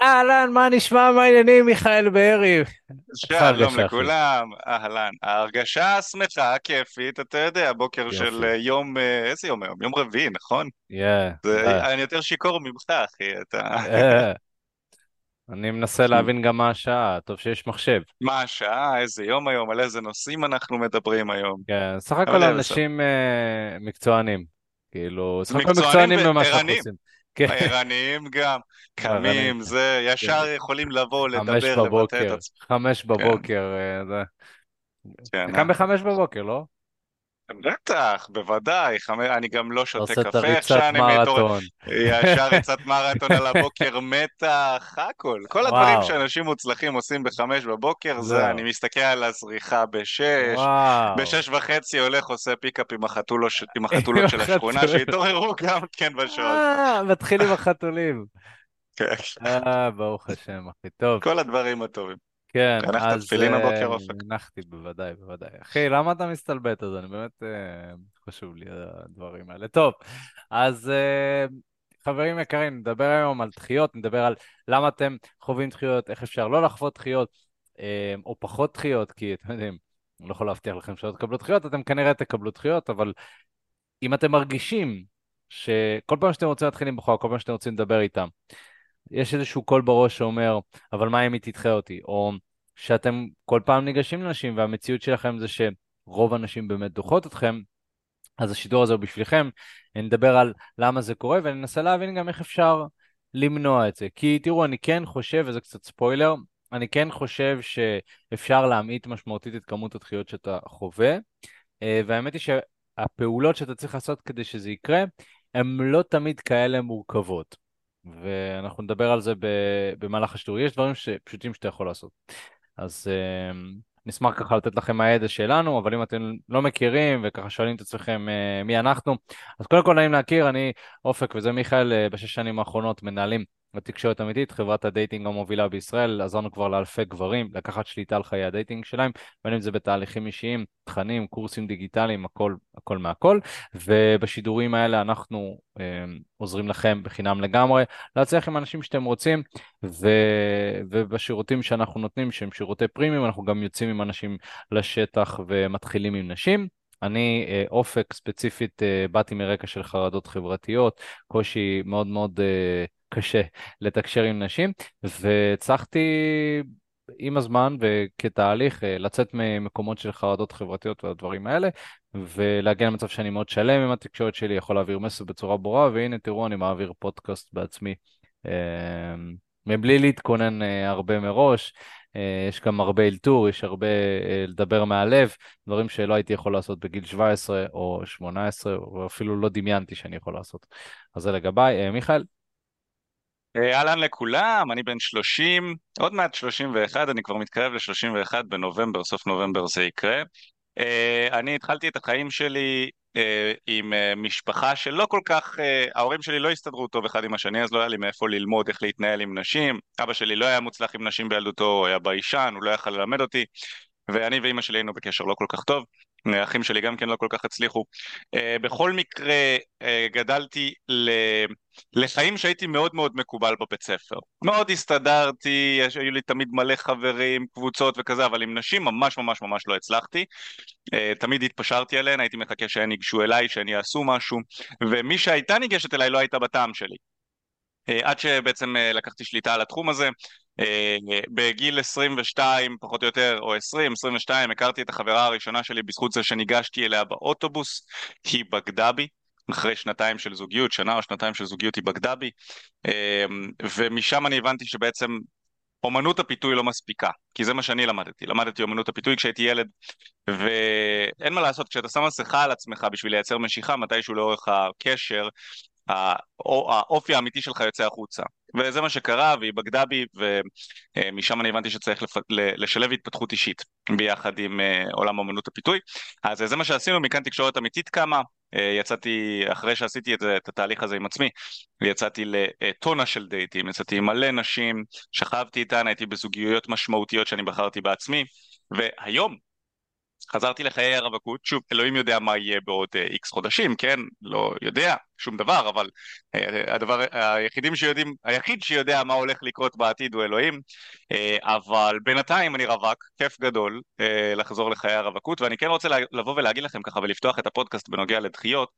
אהלן, מה נשמע, מה העניינים, מיכאל בארי? שלום? לכולם, אהלן. ההרגשה שמחה, כיפית, אתה יודע, בוקר של יופי. אה, יום, אה, איזה יום היום? יום רביעי, נכון? אני יותר שיכור ממך, אחי, אתה... אה, אני מנסה להבין גם מה השעה, טוב שיש מחשב. מה השעה, איזה יום היום, על איזה נושאים אנחנו מדברים היום. כן, סך הכל בסדר. אנשים אה, מקצוענים. כאילו, סך הכל מקצוענים במה שאנחנו עושים. כן, ערניים גם. קמים, זה, כן. ישר יכולים לבוא, חמש לדבר, לבטא את בבוקר, עצמם. חמש כן, בבוקר, אה, זה. אתה כן, קם אה? בחמש בבוקר, לא? בטח, בוודאי. אני גם לא שותה עושה את קפה הריצת מתעורר, מרתון. ישר ריצת מרתון על הבוקר, מתח, הכל. כל הדברים שאנשים מוצלחים עושים בחמש בבוקר, זה אני. מסתכל על הזריחה בשש. בשש וחצי הולך עושה פיקאפ עם החתולות, של השכונה. שהתעוררו גם כן בשעות. אה, מתחיל עם החתולים. כן. אה, ברוך השם, אחי. טוב, כל הדברים הטובים. כן, הנחת אז תפילין אה, הבוקר אופק. הנחתי בוודאי, בוודאי. אחי, למה אתה מסתלבט על זה? אני באמת, אה, חשוב לי הדברים האלה. טוב, אז אה, חברים יקרים, נדבר היום על דחיות, נדבר על למה אתם חווים דחיות, איך אפשר לא לחוות דחיות, או פחות דחיות, כי אתם יודעים, אני לא יכול להבטיח לכם שלא תקבלו דחיות, אתם כנראה תקבלו דחיות, אבל אם אתם מרגישים שכל פעם שאתם רוצים להתחיל עם בחורה, כל פעם שאתם רוצים לדבר איתם, יש איזשהו קול בראש שאומר, אבל מה אם היא תדחה אותי? או שאתם כל פעם ניגשים לנשים והמציאות שלכם זה שרוב הנשים באמת דוחות אתכם, אז השידור הזה הוא בשבילכם. נדבר על למה זה קורה וננסה להבין גם איך אפשר למנוע את זה. כי תראו, אני כן חושב, וזה קצת ספוילר, אני כן חושב שאפשר להמעיט משמעותית את כמות הדחיות שאתה חווה, אה, והאמת היא שהפעולות שאתה צריך לעשות כדי שזה יקרה, הן לא תמיד כאלה מורכבות. ואנחנו נדבר על זה במהלך השידור. יש דברים פשוטים שאתה יכול לעשות. אז אה, נשמח ככה לתת לכם מהידע שלנו, אבל אם אתם לא מכירים וככה שואלים את עצמכם אה, מי אנחנו, אז קודם כל נעים להכיר, אני אופק וזה מיכאל, אה, בשש שנים האחרונות מנהלים בתקשורת אמיתית, חברת ה dating המובילה בישראל, עזרנו כבר לאלפי גברים לקחת שליטה על חיי ה dating שלהם, בין אם זה בתהליכים אישיים, תכנים, קורסים דיגיטליים, הכל, הכל מהכל, ובשידורים האלה אנחנו אה, עוזרים לכם בחינם לגמרי להצליח עם אנשים שאתם רוצים, ו... ובשירותים שאנחנו נותנים, שהם שירותי פרימיום, אנחנו גם יוצאים עם אנשים לשטח ומתחילים עם נשים. אני אה, אופק ספציפית אה, באתי מרקע של חרדות חברתיות, קושי מאוד מאוד אה, קשה לתקשר עם נשים, והצלחתי עם הזמן וכתהליך לצאת ממקומות של חרדות חברתיות והדברים האלה, ולהגיע למצב שאני מאוד שלם עם התקשורת שלי, יכול להעביר מסר בצורה ברורה, והנה תראו, אני מעביר פודקאסט בעצמי. מבלי להתכונן הרבה מראש, יש גם הרבה אלתור, יש הרבה אה, לדבר מהלב, דברים שלא הייתי יכול לעשות בגיל 17 או 18, או אפילו לא דמיינתי שאני יכול לעשות. אז זה לגביי. אה, מיכאל? אה, אהלן לכולם, אני בן 30, עוד מעט 31, אני כבר מתקרב ל-31 בנובמבר, סוף נובמבר זה יקרה. אה, אני התחלתי את החיים שלי אה, עם אה, משפחה שלא כל כך, אה, ההורים שלי לא הסתדרו טוב אחד עם השני, אז לא היה לי מאיפה ללמוד איך להתנהל עם נשים. אבא שלי לא היה מוצלח עם נשים בילדותו, הוא היה ביישן, הוא לא יכל ללמד אותי, ואני ואימא שלי היינו בקשר לא כל כך טוב. האחים שלי גם כן לא כל כך הצליחו. Uh, בכל מקרה, uh, גדלתי ל... לחיים שהייתי מאוד מאוד מקובל בבית ספר. מאוד הסתדרתי, יש- היו לי תמיד מלא חברים, קבוצות וכזה, אבל עם נשים ממש ממש ממש לא הצלחתי. Uh, תמיד התפשרתי עליהן, הייתי מחכה שהן ייגשו אליי, שהן יעשו משהו, ומי שהייתה ניגשת אליי לא הייתה בטעם שלי. אה, עד שבעצם אה, לקחתי שליטה על התחום הזה. אה, בגיל 22 פחות או יותר, או 20, 22, הכרתי את החברה הראשונה שלי בזכות זה שניגשתי אליה באוטובוס, היא בגדה בי. אחרי שנתיים של זוגיות, שנה או שנתיים של זוגיות היא בגדה בי, אה, ומשם אני הבנתי שבעצם אומנות הפיתוי לא מספיקה, כי זה מה שאני למדתי, למדתי אומנות הפיתוי כשהייתי ילד, ואין מה לעשות, כשאתה שם מסכה על עצמך בשביל לייצר משיכה מתישהו לאורך הקשר, האופי האמיתי שלך יוצא החוצה. וזה מה שקרה, והיא בגדה בי, ומשם אני הבנתי שצריך לפ... לשלב התפתחות אישית ביחד עם אה, עולם אמנות הפיתוי. אז זה מה שעשינו, מכאן תקשורת אמיתית קמה. אה, יצאתי, אחרי שעשיתי את, זה, את התהליך הזה עם עצמי, יצאתי לטונה של דייטים, יצאתי עם מלא נשים, שכבתי איתן, הייתי בזוגיות משמעותיות שאני בחרתי בעצמי, והיום חזרתי לחיי הרווקות, שוב, אלוהים יודע מה יהיה בעוד איקס uh, חודשים, כן? לא יודע שום דבר, אבל uh, הדבר, היחידים שיודעים, היחיד שיודע מה הולך לקרות בעתיד הוא אלוהים, uh, אבל בינתיים אני רווק, כיף גדול לחזור לחיי הרווקות, ואני כן רוצה לבוא ולהגיד לכם ככה ולפתוח את הפודקאסט בנוגע לדחיות,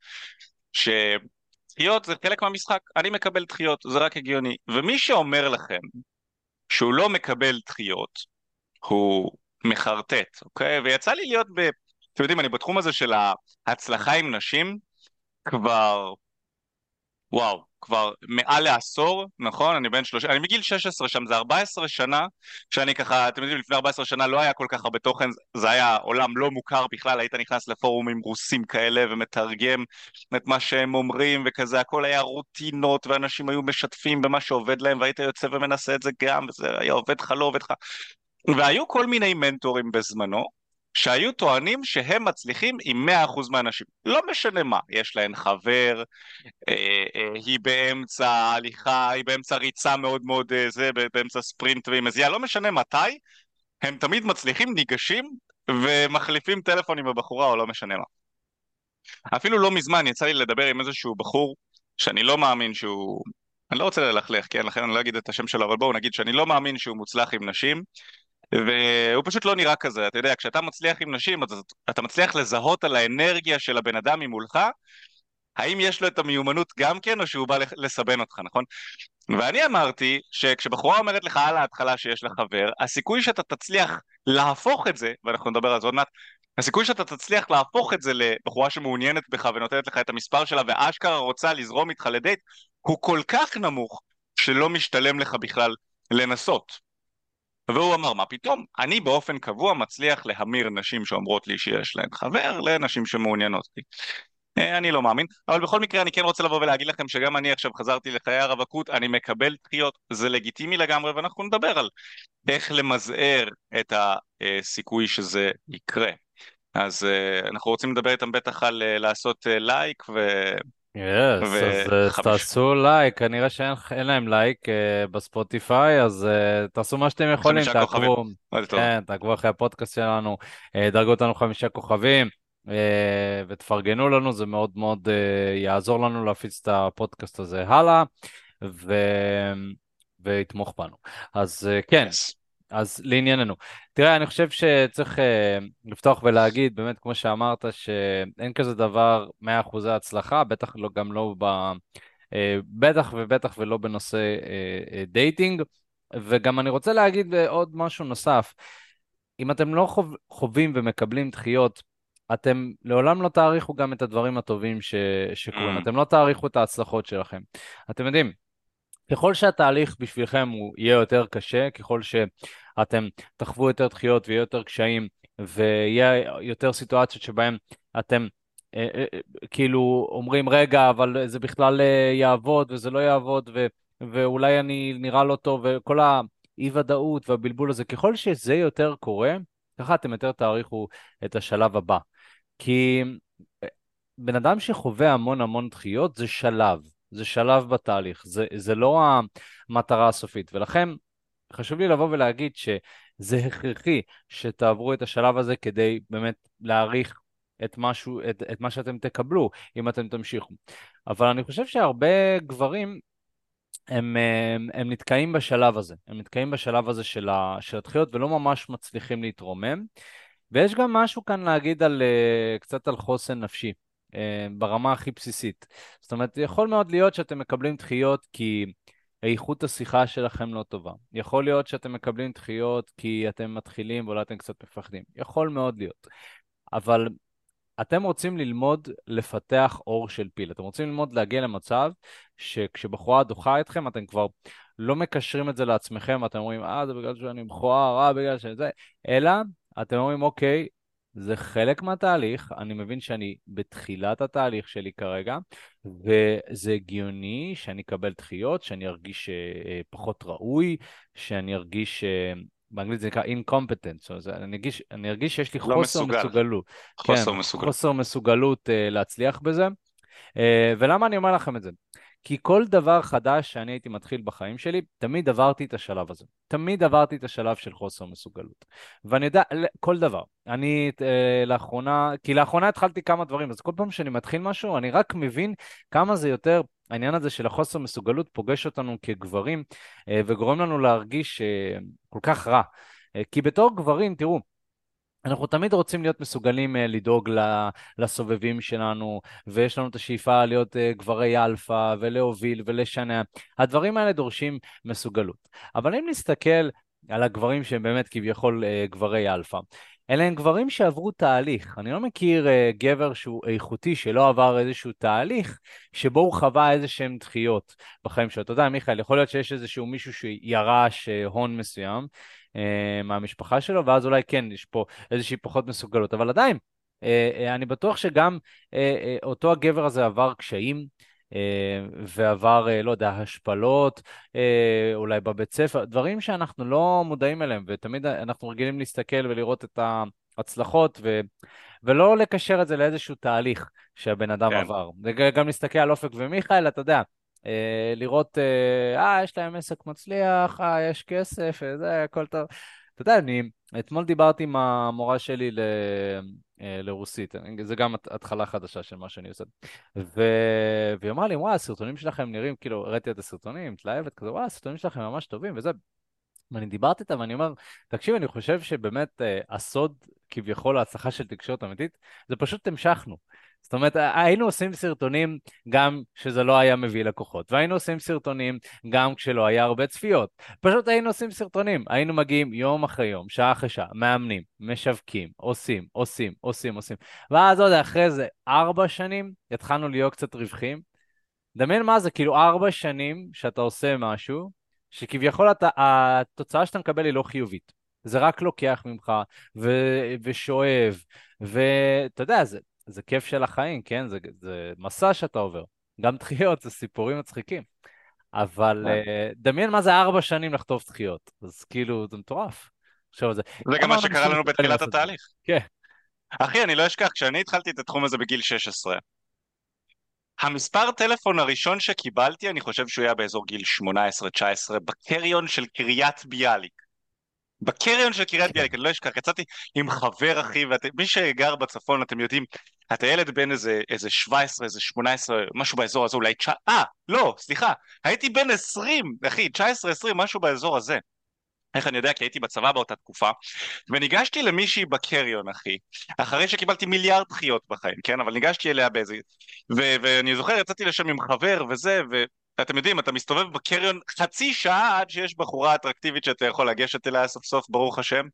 שדחיות זה חלק מהמשחק, אני מקבל דחיות, זה רק הגיוני, ומי שאומר לכם שהוא לא מקבל דחיות, הוא מחרטט, אוקיי? ויצא לי להיות ב... אתם יודעים, אני בתחום הזה של ההצלחה עם נשים כבר, וואו, כבר מעל לעשור, נכון? אני בן שלושה, אני מגיל 16 שם, זה 14 שנה שאני ככה, אתם יודעים, לפני 14 שנה לא היה כל כך הרבה תוכן, זה היה עולם לא מוכר בכלל, היית נכנס לפורומים רוסים כאלה ומתרגם את מה שהם אומרים וכזה, הכל היה רוטינות ואנשים היו משתפים במה שעובד להם והיית יוצא ומנסה את זה גם, וזה היה עובד לך, לא עובד לך. והיו כל מיני מנטורים בזמנו, שהיו טוענים שהם מצליחים עם 100% מהאנשים. לא משנה מה, יש להן חבר, אה, אה, היא באמצע הליכה, היא באמצע ריצה מאוד מאוד אה, זה, באמצע ספרינט והיא מזיעה, לא משנה מתי, הם תמיד מצליחים, ניגשים ומחליפים טלפון עם הבחורה או לא משנה מה. אפילו לא מזמן יצא לי לדבר עם איזשהו בחור שאני לא מאמין שהוא... אני לא רוצה ללכלך, כן? לכן אני לא אגיד את השם שלו, אבל בואו נגיד שאני לא מאמין שהוא מוצלח עם נשים, והוא פשוט לא נראה כזה, אתה יודע, כשאתה מצליח עם נשים, אז אתה מצליח לזהות על האנרגיה של הבן אדם ממולך, האם יש לו את המיומנות גם כן, או שהוא בא לסבן אותך, נכון? ואני אמרתי שכשבחורה אומרת לך על ההתחלה שיש לה חבר, הסיכוי שאתה תצליח להפוך את זה, ואנחנו נדבר על זה עוד מעט, הסיכוי שאתה תצליח להפוך את זה לבחורה שמעוניינת בך ונותנת לך את המספר שלה ואשכרה רוצה לזרום איתך לדייט, הוא כל כך נמוך שלא משתלם לך בכלל לנסות. והוא אמר, מה פתאום? אני באופן קבוע מצליח להמיר נשים שאומרות לי שיש להן חבר לנשים שמעוניינות בי. אה, אני לא מאמין, אבל בכל מקרה אני כן רוצה לבוא ולהגיד לכם שגם אני עכשיו חזרתי לחיי הרווקות, אני מקבל דחיות, זה לגיטימי לגמרי, ואנחנו נדבר על איך למזער את הסיכוי שזה יקרה. אז אה, אנחנו רוצים לדבר איתם בטח על אה, לעשות לייק ו... Yes, אז uh, תעשו לייק, כנראה שאין להם לייק uh, בספוטיפיי, אז uh, תעשו מה שאתם יכולים, תעקבו, כן, תעקבו אחרי הפודקאסט שלנו, uh, דרגו אותנו חמישה כוכבים, ותפרגנו לנו, זה מאוד מאוד יעזור לנו להפיץ את הפודקאסט הזה הלאה, ו... ויתמוך בנו. אז כן, yes. אז לענייננו. תראה, אני חושב שצריך אה, לפתוח ולהגיד, באמת, כמו שאמרת, שאין כזה דבר 100% הצלחה, בטח לא, גם לא ב... אה, בטח ובטח ולא בנושא אה, אה, dating. וגם אני רוצה להגיד עוד משהו נוסף. אם אתם לא חוב, חווים ומקבלים דחיות, אתם לעולם לא תעריכו גם את הדברים הטובים ש, שקורים. ממ. אתם לא תעריכו את ההצלחות שלכם. אתם יודעים, ככל שהתהליך בשבילכם הוא יהיה יותר קשה, ככל שאתם תחוו יותר דחיות ויהיה יותר קשיים ויהיה יותר סיטואציות שבהן אתם אה, אה, אה, כאילו אומרים רגע אבל זה בכלל אה, יעבוד וזה לא יעבוד ו, ואולי אני נראה לא טוב וכל האי ודאות והבלבול הזה, ככל שזה יותר קורה, ככה אתם יותר תעריכו את השלב הבא. כי אה, בן אדם שחווה המון המון דחיות זה שלב. זה שלב בתהליך, זה, זה לא המטרה הסופית. ולכן חשוב לי לבוא ולהגיד שזה הכרחי שתעברו את השלב הזה כדי באמת להעריך את, משהו, את, את מה שאתם תקבלו, אם אתם תמשיכו. אבל אני חושב שהרבה גברים, הם, הם, הם נתקעים בשלב הזה, הם נתקעים בשלב הזה של, ה, של הדחיות ולא ממש מצליחים להתרומם. ויש גם משהו כאן להגיד על, אה, קצת על חוסן נפשי. אה, ברמה הכי בסיסית. זאת אומרת, יכול מאוד להיות שאתם מקבלים דחיות כי איכות השיחה שלכם לא טובה. יכול להיות שאתם מקבלים דחיות כי אתם מתחילים ואולי אתם קצת מפחדים. יכול מאוד להיות. אבל אתם רוצים ללמוד לפתח אור של פיל. אתם רוצים ללמוד להגיע למצב שכשבחורה דוחה אתכם, אתם כבר לא מקשרים את זה לעצמכם, אתם אומרים, אה, זה בגלל שאני מכוער, אה, בגלל שזה, אלא אתם אומרים, אוקיי, זה חלק מהתהליך, אני מבין שאני בתחילת התהליך שלי כרגע, וזה הגיוני שאני אקבל דחיות, שאני ארגיש uh, פחות ראוי, שאני ארגיש, uh, באנגלית זה נקרא incompetence, אז אני ארגיש, אני ארגיש שיש לי לא חוסר מסוגל. מסוגלות. חוסר כן, מסוגלות. חוסר מסוגלות uh, להצליח בזה. Uh, ולמה אני אומר לכם את זה? כי כל דבר חדש שאני הייתי מתחיל בחיים שלי, תמיד עברתי את השלב הזה. תמיד עברתי את השלב של חוסר מסוגלות. ואני יודע, כל דבר. אני אה, לאחרונה, כי לאחרונה התחלתי כמה דברים, אז כל פעם שאני מתחיל משהו, אני רק מבין כמה זה יותר העניין הזה של החוסר מסוגלות פוגש אותנו כגברים אה, וגורם לנו להרגיש אה, כל כך רע. אה, כי בתור גברים, תראו, אנחנו תמיד רוצים להיות מסוגלים אה, לדאוג לסובבים שלנו, ויש לנו את השאיפה להיות אה, גברי אלפא, ולהוביל ולשנע. הדברים האלה דורשים מסוגלות. אבל אם נסתכל על הגברים שהם באמת כביכול אה, גברי אלפא, אלה הם גברים שעברו תהליך. אני לא מכיר גבר שהוא איכותי שלא עבר איזשהו תהליך שבו הוא חווה איזה דחיות בחיים שלו. אתה יודע, מיכאל, יכול להיות שיש איזשהו מישהו שירש הון מסוים, אה, מהמשפחה שלו, ואז אולי כן, יש פה איזושהי פחות מסוגלות. אבל עדיין, אה, אה, אני בטוח שגם אותו הגבר הזה עבר קשיים. ועבר, לא יודע, השפלות, אולי בבית ספר, דברים שאנחנו לא מודעים אליהם, ותמיד אנחנו רגילים להסתכל ולראות את ההצלחות, ו... ולא לקשר את זה לאיזשהו תהליך שהבן אדם כן. עבר. גם להסתכל על אופק ומיכאל, אתה יודע, אה, לראות, אה, אה, יש להם עסק מצליח, אה, יש כסף, אה, זה, הכל טוב. אתה יודע, אני אתמול דיברתי עם המורה שלי ל... אה, לרוסית, זה גם התחלה חדשה של מה שאני עושה. ו... והיא אמרה לי, וואי, הסרטונים שלכם נראים, כאילו, הראיתי את הסרטונים, מתלהבת כזה, וואי, הסרטונים שלכם ממש טובים, וזה. ואני דיברתי איתה ואני אומר, תקשיב, אני חושב שבאמת אה, הסוד כביכול להצלחה של תקשורת אמיתית, זה פשוט המשכנו. זאת אומרת, היינו עושים סרטונים גם כשזה לא היה מביא לקוחות, והיינו עושים סרטונים גם כשלא היה הרבה צפיות. פשוט היינו עושים סרטונים, היינו מגיעים יום אחרי יום, שעה אחרי שעה, מאמנים, משווקים, עושים, עושים, עושים, עושים. ואז עוד אחרי זה ארבע שנים, התחלנו להיות קצת רווחים. דמיין מה זה, כאילו ארבע שנים שאתה עושה משהו, שכביכול אתה, התוצאה שאתה מקבל היא לא חיובית. זה רק לוקח ממך ו- ושואב, ואתה יודע, זה, זה כיף של החיים, כן? זה, זה מסע שאתה עובר. גם דחיות, זה סיפורים מצחיקים. אבל uh, דמיין מה זה ארבע שנים לחטוף דחיות. אז כאילו, זה מטורף. עכשיו זה. זה גם מה שקרה לנו בתחילת התהליך. כן. אחי, אני לא אשכח, כשאני התחלתי את התחום הזה בגיל 16, המספר טלפון הראשון שקיבלתי, אני חושב שהוא היה באזור גיל 18-19, בקריון של קריית ביאליק. בקריון של קריית ביאליק, אני לא אשכח, יצאתי עם חבר אחי, ומי שגר בצפון, אתם יודעים, אתה ילד בן איזה, איזה 17, איזה 18, משהו באזור הזה, אולי, תשע, אה, לא, סליחה, הייתי בן 20, אחי, 19, 20, משהו באזור הזה. איך אני יודע? כי הייתי בצבא באותה תקופה, וניגשתי למישהי בקריון, אחי, אחרי שקיבלתי מיליארד דחיות בחיים, כן? אבל ניגשתי אליה באיזה... ו- ואני זוכר, יצאתי לשם עם חבר וזה, ו... אתם יודעים, אתה מסתובב בקריון חצי שעה עד שיש בחורה אטרקטיבית שאתה יכול לגשת אליה סוף סוף, ברוך השם.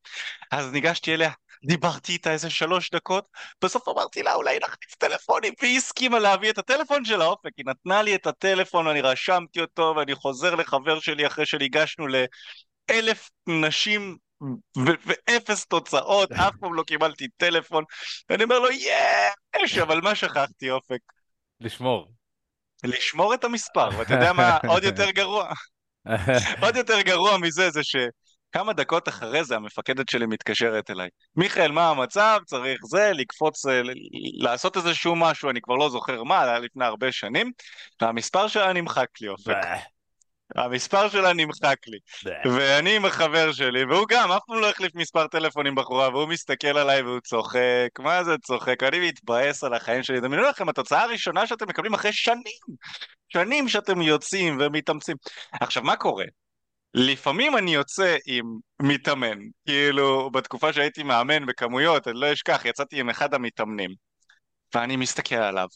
אז ניגשתי אליה, דיברתי איתה איזה שלוש דקות, בסוף אמרתי לה אולי נכניס טלפונים, והיא הסכימה להביא את הטלפון של האופק, היא נתנה לי את הטלפון ואני רשמתי אותו ואני חוזר לחבר שלי אחרי שניגשנו לאלף נשים ואפס תוצאות, אף פעם לא קיבלתי טלפון, ואני אומר לו יש, אבל מה שכחתי אופק? לשמור. לשמור את המספר, ואתה יודע מה עוד יותר גרוע? עוד יותר גרוע מזה זה שכמה דקות אחרי זה המפקדת שלי מתקשרת אליי. מיכאל, מה המצב? צריך זה, לקפוץ, אה, לעשות איזשהו משהו, אני כבר לא זוכר מה, זה היה לפני הרבה שנים, והמספר שלה נמחק לי, אופק. המספר שלה נמחק לי. ואני עם החבר שלי, והוא גם, אף פעם לא החליף מספר טלפון עם בחורה, והוא מסתכל עליי והוא צוחק, מה זה צוחק? אני מתבאס על החיים שלי. דמיינו לכם, התוצאה הראשונה שאתם מקבלים אחרי שנים, שנים שאתם יוצאים ומתאמצים. עכשיו, מה קורה? לפעמים אני יוצא עם מתאמן, כאילו בתקופה שהייתי מאמן בכמויות, אני לא אשכח, יצאתי עם אחד המתאמנים, ואני מסתכל עליו,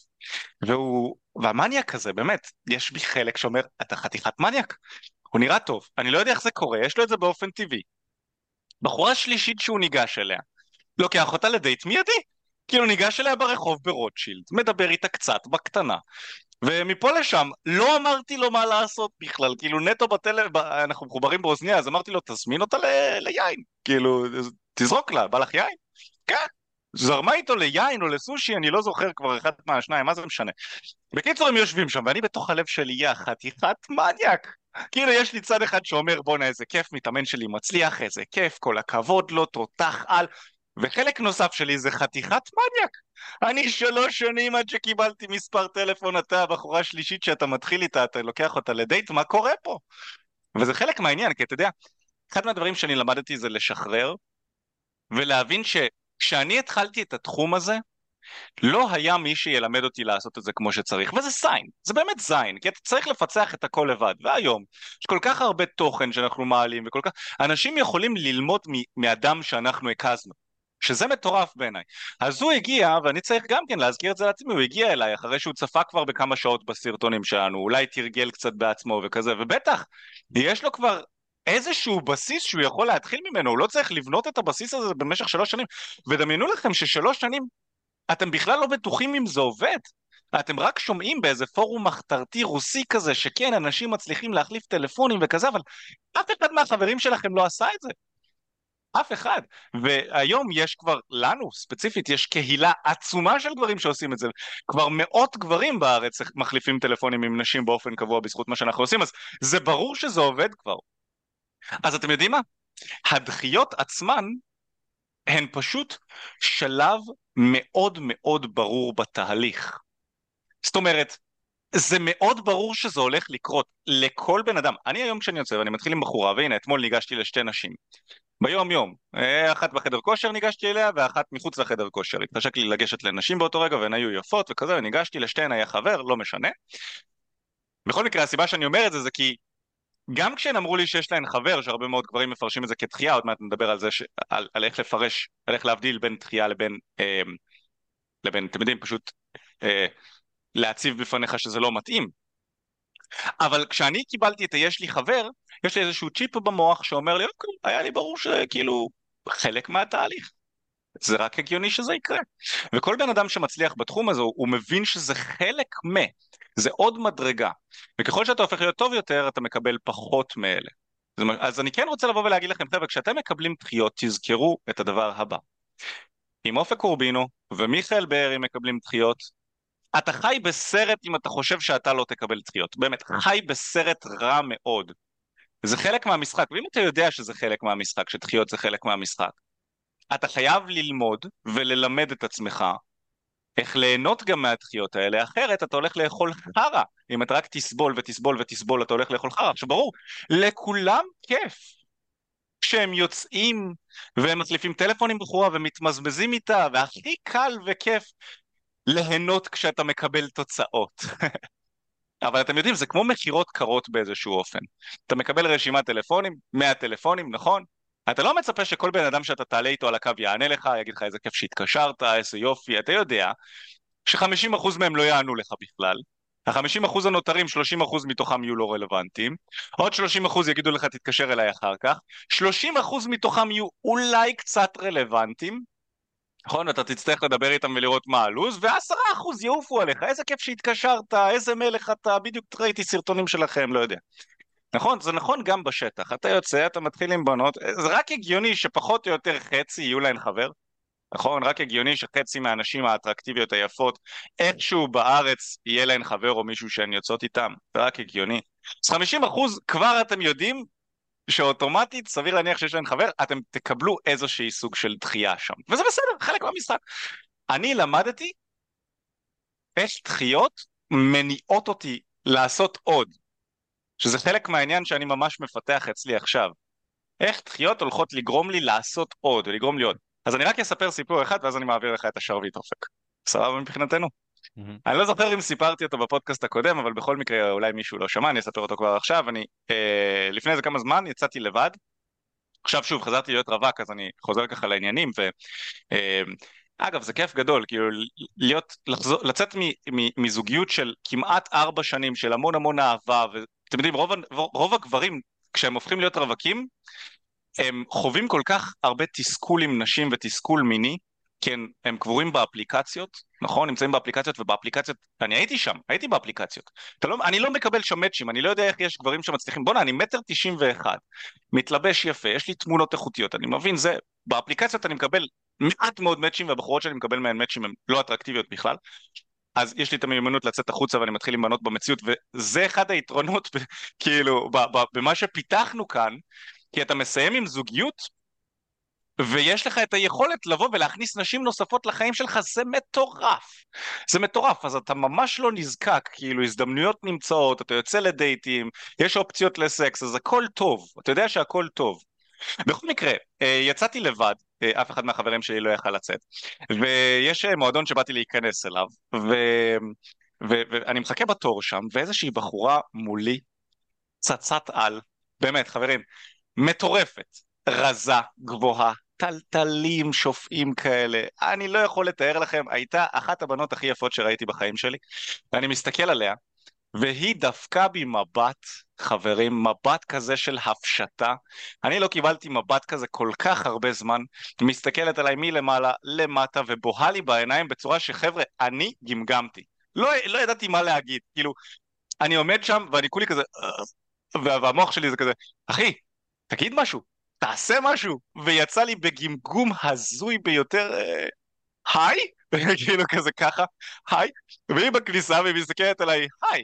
והוא, והמניאק הזה, באמת, יש בי חלק שאומר, אתה חתיכת מניאק, הוא נראה טוב, אני לא יודע איך זה קורה, יש לו את זה באופן טבעי. בחורה שלישית שהוא ניגש אליה, לוקח אותה לדייט מיידי, כאילו ניגש אליה ברחוב ברוטשילד, מדבר איתה קצת, בקטנה, ומפה לשם, לא אמרתי לו מה לעשות בכלל, כאילו נטו בטלפון, אנחנו מחוברים באוזניה, אז אמרתי לו, תזמין אותה ל- ליין, כאילו, תזרוק לה, בא לך יין? כן. זרמה איתו ליין או לסושי, אני לא זוכר כבר אחד מהשניים, מה זה משנה. בקיצור הם יושבים שם, ואני בתוך הלב שלי, יא חתיכת מניאק. כאילו יש לי צד אחד שאומר בואנה איזה כיף, מתאמן שלי מצליח, איזה כיף, כל הכבוד לו, תותח על, וחלק נוסף שלי זה חתיכת מניאק. אני שלוש שנים עד שקיבלתי מספר טלפון, אתה הבחורה השלישית שאתה מתחיל איתה, אתה לוקח אותה לדייט, מה קורה פה? וזה חלק מהעניין, כי אתה יודע, אחד מהדברים שאני למדתי זה לשחרר, ולהבין שכשאני התחלתי את התחום הזה, לא היה מי שילמד אותי לעשות את זה כמו שצריך, וזה סיין, זה באמת זין, כי אתה צריך לפצח את הכל לבד, והיום יש כל כך הרבה תוכן שאנחנו מעלים, וכל כך, אנשים יכולים ללמוד מאדם שאנחנו הקזנו, שזה מטורף בעיניי. אז הוא הגיע, ואני צריך גם כן להזכיר את זה לעצמי, הוא הגיע אליי אחרי שהוא צפה כבר בכמה שעות בסרטונים שלנו, אולי תרגל קצת בעצמו וכזה, ובטח, יש לו כבר איזשהו בסיס שהוא יכול להתחיל ממנו, הוא לא צריך לבנות את הבסיס הזה במשך שלוש שנים. ודמיינו לכם ששלוש שנים אתם בכלל לא בטוחים אם זה עובד. אתם רק שומעים באיזה פורום מחתרתי רוסי כזה, שכן, אנשים מצליחים להחליף טלפונים וכזה, אבל אף אחד מהחברים שלכם לא עשה את זה. אף אחד. והיום יש כבר, לנו ספציפית, יש קהילה עצומה של גברים שעושים את זה. כבר מאות גברים בארץ מחליפים טלפונים עם נשים באופן קבוע בזכות מה שאנחנו עושים, אז זה ברור שזה עובד כבר. אז אתם יודעים מה? הדחיות עצמן הן פשוט שלב מאוד מאוד ברור בתהליך. זאת אומרת, זה מאוד ברור שזה הולך לקרות לכל בן אדם. אני היום כשאני יוצא ואני מתחיל עם בחורה, והנה אתמול ניגשתי לשתי נשים. ביום יום, אה, אחת בחדר כושר ניגשתי אליה ואחת מחוץ לחדר כושר. התחשק לי לגשת לנשים באותו רגע והן היו יפות וכזה, וניגשתי לשתיהן היה חבר, לא משנה. בכל מקרה הסיבה שאני אומר את זה זה כי גם כשהן אמרו לי שיש להן חבר, שהרבה מאוד גברים מפרשים את זה כתחייה, עוד מעט נדבר על זה, ש... על, על איך לפרש, על איך להבדיל בין תחייה לבין, אה, לבין, אתם יודעים, פשוט אה, להציב בפניך שזה לא מתאים. אבל כשאני קיבלתי את היש לי חבר, יש לי איזשהו צ'יפ במוח שאומר לי, אוקיי, היה לי ברור שכאילו חלק מהתהליך. זה רק הגיוני שזה יקרה. וכל בן אדם שמצליח בתחום הזה, הוא מבין שזה חלק מ... זה עוד מדרגה. וככל שאתה הופך להיות טוב יותר, אתה מקבל פחות מאלה. אז אני כן רוצה לבוא ולהגיד לכם, חבר'ה, כשאתם מקבלים דחיות, תזכרו את הדבר הבא. אם אופק אורבינו ומיכאל בארי מקבלים דחיות, אתה חי בסרט אם אתה חושב שאתה לא תקבל דחיות. באמת, חי בסרט רע מאוד. זה חלק מהמשחק, ואם אתה יודע שזה חלק מהמשחק, שדחיות זה חלק מהמשחק, אתה חייב ללמוד וללמד את עצמך איך ליהנות גם מהדחיות האלה, אחרת אתה הולך לאכול חרא. אם אתה רק תסבול ותסבול ותסבול, אתה הולך לאכול חרא. עכשיו ברור, לכולם כיף. כשהם יוצאים והם מחליפים טלפון עם בחורה ומתמזמזים איתה, והכי קל וכיף ליהנות כשאתה מקבל תוצאות. אבל אתם יודעים, זה כמו מכירות קרות באיזשהו אופן. אתה מקבל רשימת טלפונים, 100 טלפונים, נכון? אתה לא מצפה שכל בן אדם שאתה תעלה איתו על הקו יענה לך, יגיד לך איזה כיף שהתקשרת, איזה יופי, אתה יודע ש-50% מהם לא יענו לך בכלל. ה-50% הנותרים, 30% מתוכם יהיו לא רלוונטיים, עוד 30% יגידו לך תתקשר אליי אחר כך, 30% מתוכם יהיו אולי קצת רלוונטיים, נכון? אתה תצטרך לדבר איתם ולראות מה הלו"ז, ועשרה אחוז יעופו עליך, איזה כיף שהתקשרת, איזה מלך אתה, בדיוק ראיתי סרטונים שלכם, לא יודע. נכון, זה נכון גם בשטח. אתה יוצא, אתה מתחיל עם בנות, זה רק הגיוני שפחות או יותר חצי יהיו להן חבר. נכון? רק הגיוני שחצי מהנשים האטרקטיביות היפות איכשהו בארץ יהיה להן חבר או מישהו שהן יוצאות איתם. זה רק הגיוני. אז 50 אחוז כבר אתם יודעים שאוטומטית סביר להניח שיש להן חבר, אתם תקבלו איזושהי סוג של דחייה שם. וזה בסדר, חלק מהמשחק. אני למדתי איך דחיות מניעות אותי לעשות עוד. שזה חלק מהעניין שאני ממש מפתח אצלי עכשיו. איך דחיות הולכות לגרום לי לעשות עוד, ולגרום לי עוד. אז אני רק אספר סיפור אחד, ואז אני מעביר לך את השרביט אופק. סבבה מבחינתנו? Mm-hmm. אני לא זוכר אם סיפרתי אותו בפודקאסט הקודם, אבל בכל מקרה אולי מישהו לא שמע, אני אספר אותו כבר עכשיו. אני אה, לפני איזה כמה זמן יצאתי לבד. עכשיו שוב, חזרתי להיות רווק, אז אני חוזר ככה לעניינים, ו... אה, אגב, זה כיף גדול, כאילו להיות, לחזור, לצאת מ, מ, מזוגיות של כמעט ארבע שנים של המון המון אהבה, ואתם יודעים, רוב, רוב הגברים, כשהם הופכים להיות רווקים, הם חווים כל כך הרבה תסכול עם נשים ותסכול מיני, כי הם, הם קבורים באפליקציות, נכון? נמצאים באפליקציות, ובאפליקציות, אני הייתי שם, הייתי באפליקציות. לא, אני לא מקבל שם מאצ'ים, אני לא יודע איך יש גברים שמצליחים, בואנה, אני מטר תשעים ואחד, מתלבש יפה, יש לי תמונות איכותיות, אני מבין, זה, באפליקציות אני מקבל מעט מאוד מאצ'ים, והבחורות שאני מקבל מהן מאצ'ים הן לא אטרקטיביות בכלל. אז יש לי את המיומנות לצאת החוצה ואני מתחיל עם בנות במציאות, וזה אחד היתרונות, כאילו, במה שפיתחנו כאן, כי אתה מסיים עם זוגיות, ויש לך את היכולת לבוא ולהכניס נשים נוספות לחיים שלך, זה מטורף. זה מטורף, אז אתה ממש לא נזקק, כאילו הזדמנויות נמצאות, אתה יוצא לדייטים, יש אופציות לסקס, אז הכל טוב, אתה יודע שהכל טוב. בכל מקרה, אה, יצאתי לבד, אה, אף אחד מהחברים שלי לא יכל לצאת, ויש אה, מועדון שבאתי להיכנס אליו, ו... ו- ואני מחכה בתור שם, ואיזושהי בחורה מולי, צצת על, באמת חברים, מטורפת, רזה, גבוהה, טלטלים שופעים כאלה, אני לא יכול לתאר לכם, הייתה אחת הבנות הכי יפות שראיתי בחיים שלי, ואני מסתכל עליה, והיא דפקה בי מבט, חברים, מבט כזה של הפשטה. אני לא קיבלתי מבט כזה כל כך הרבה זמן. מסתכלת עליי מלמעלה למטה ובוהה לי בעיניים בצורה שחבר'ה, אני גמגמתי. לא, לא ידעתי מה להגיד, כאילו, אני עומד שם ואני כולי כזה, והמוח שלי זה כזה, אחי, תגיד משהו, תעשה משהו, ויצא לי בגמגום הזוי ביותר, אה, היי, כאילו כזה ככה, היי, והיא בכניסה והיא מסתכלת עליי, היי,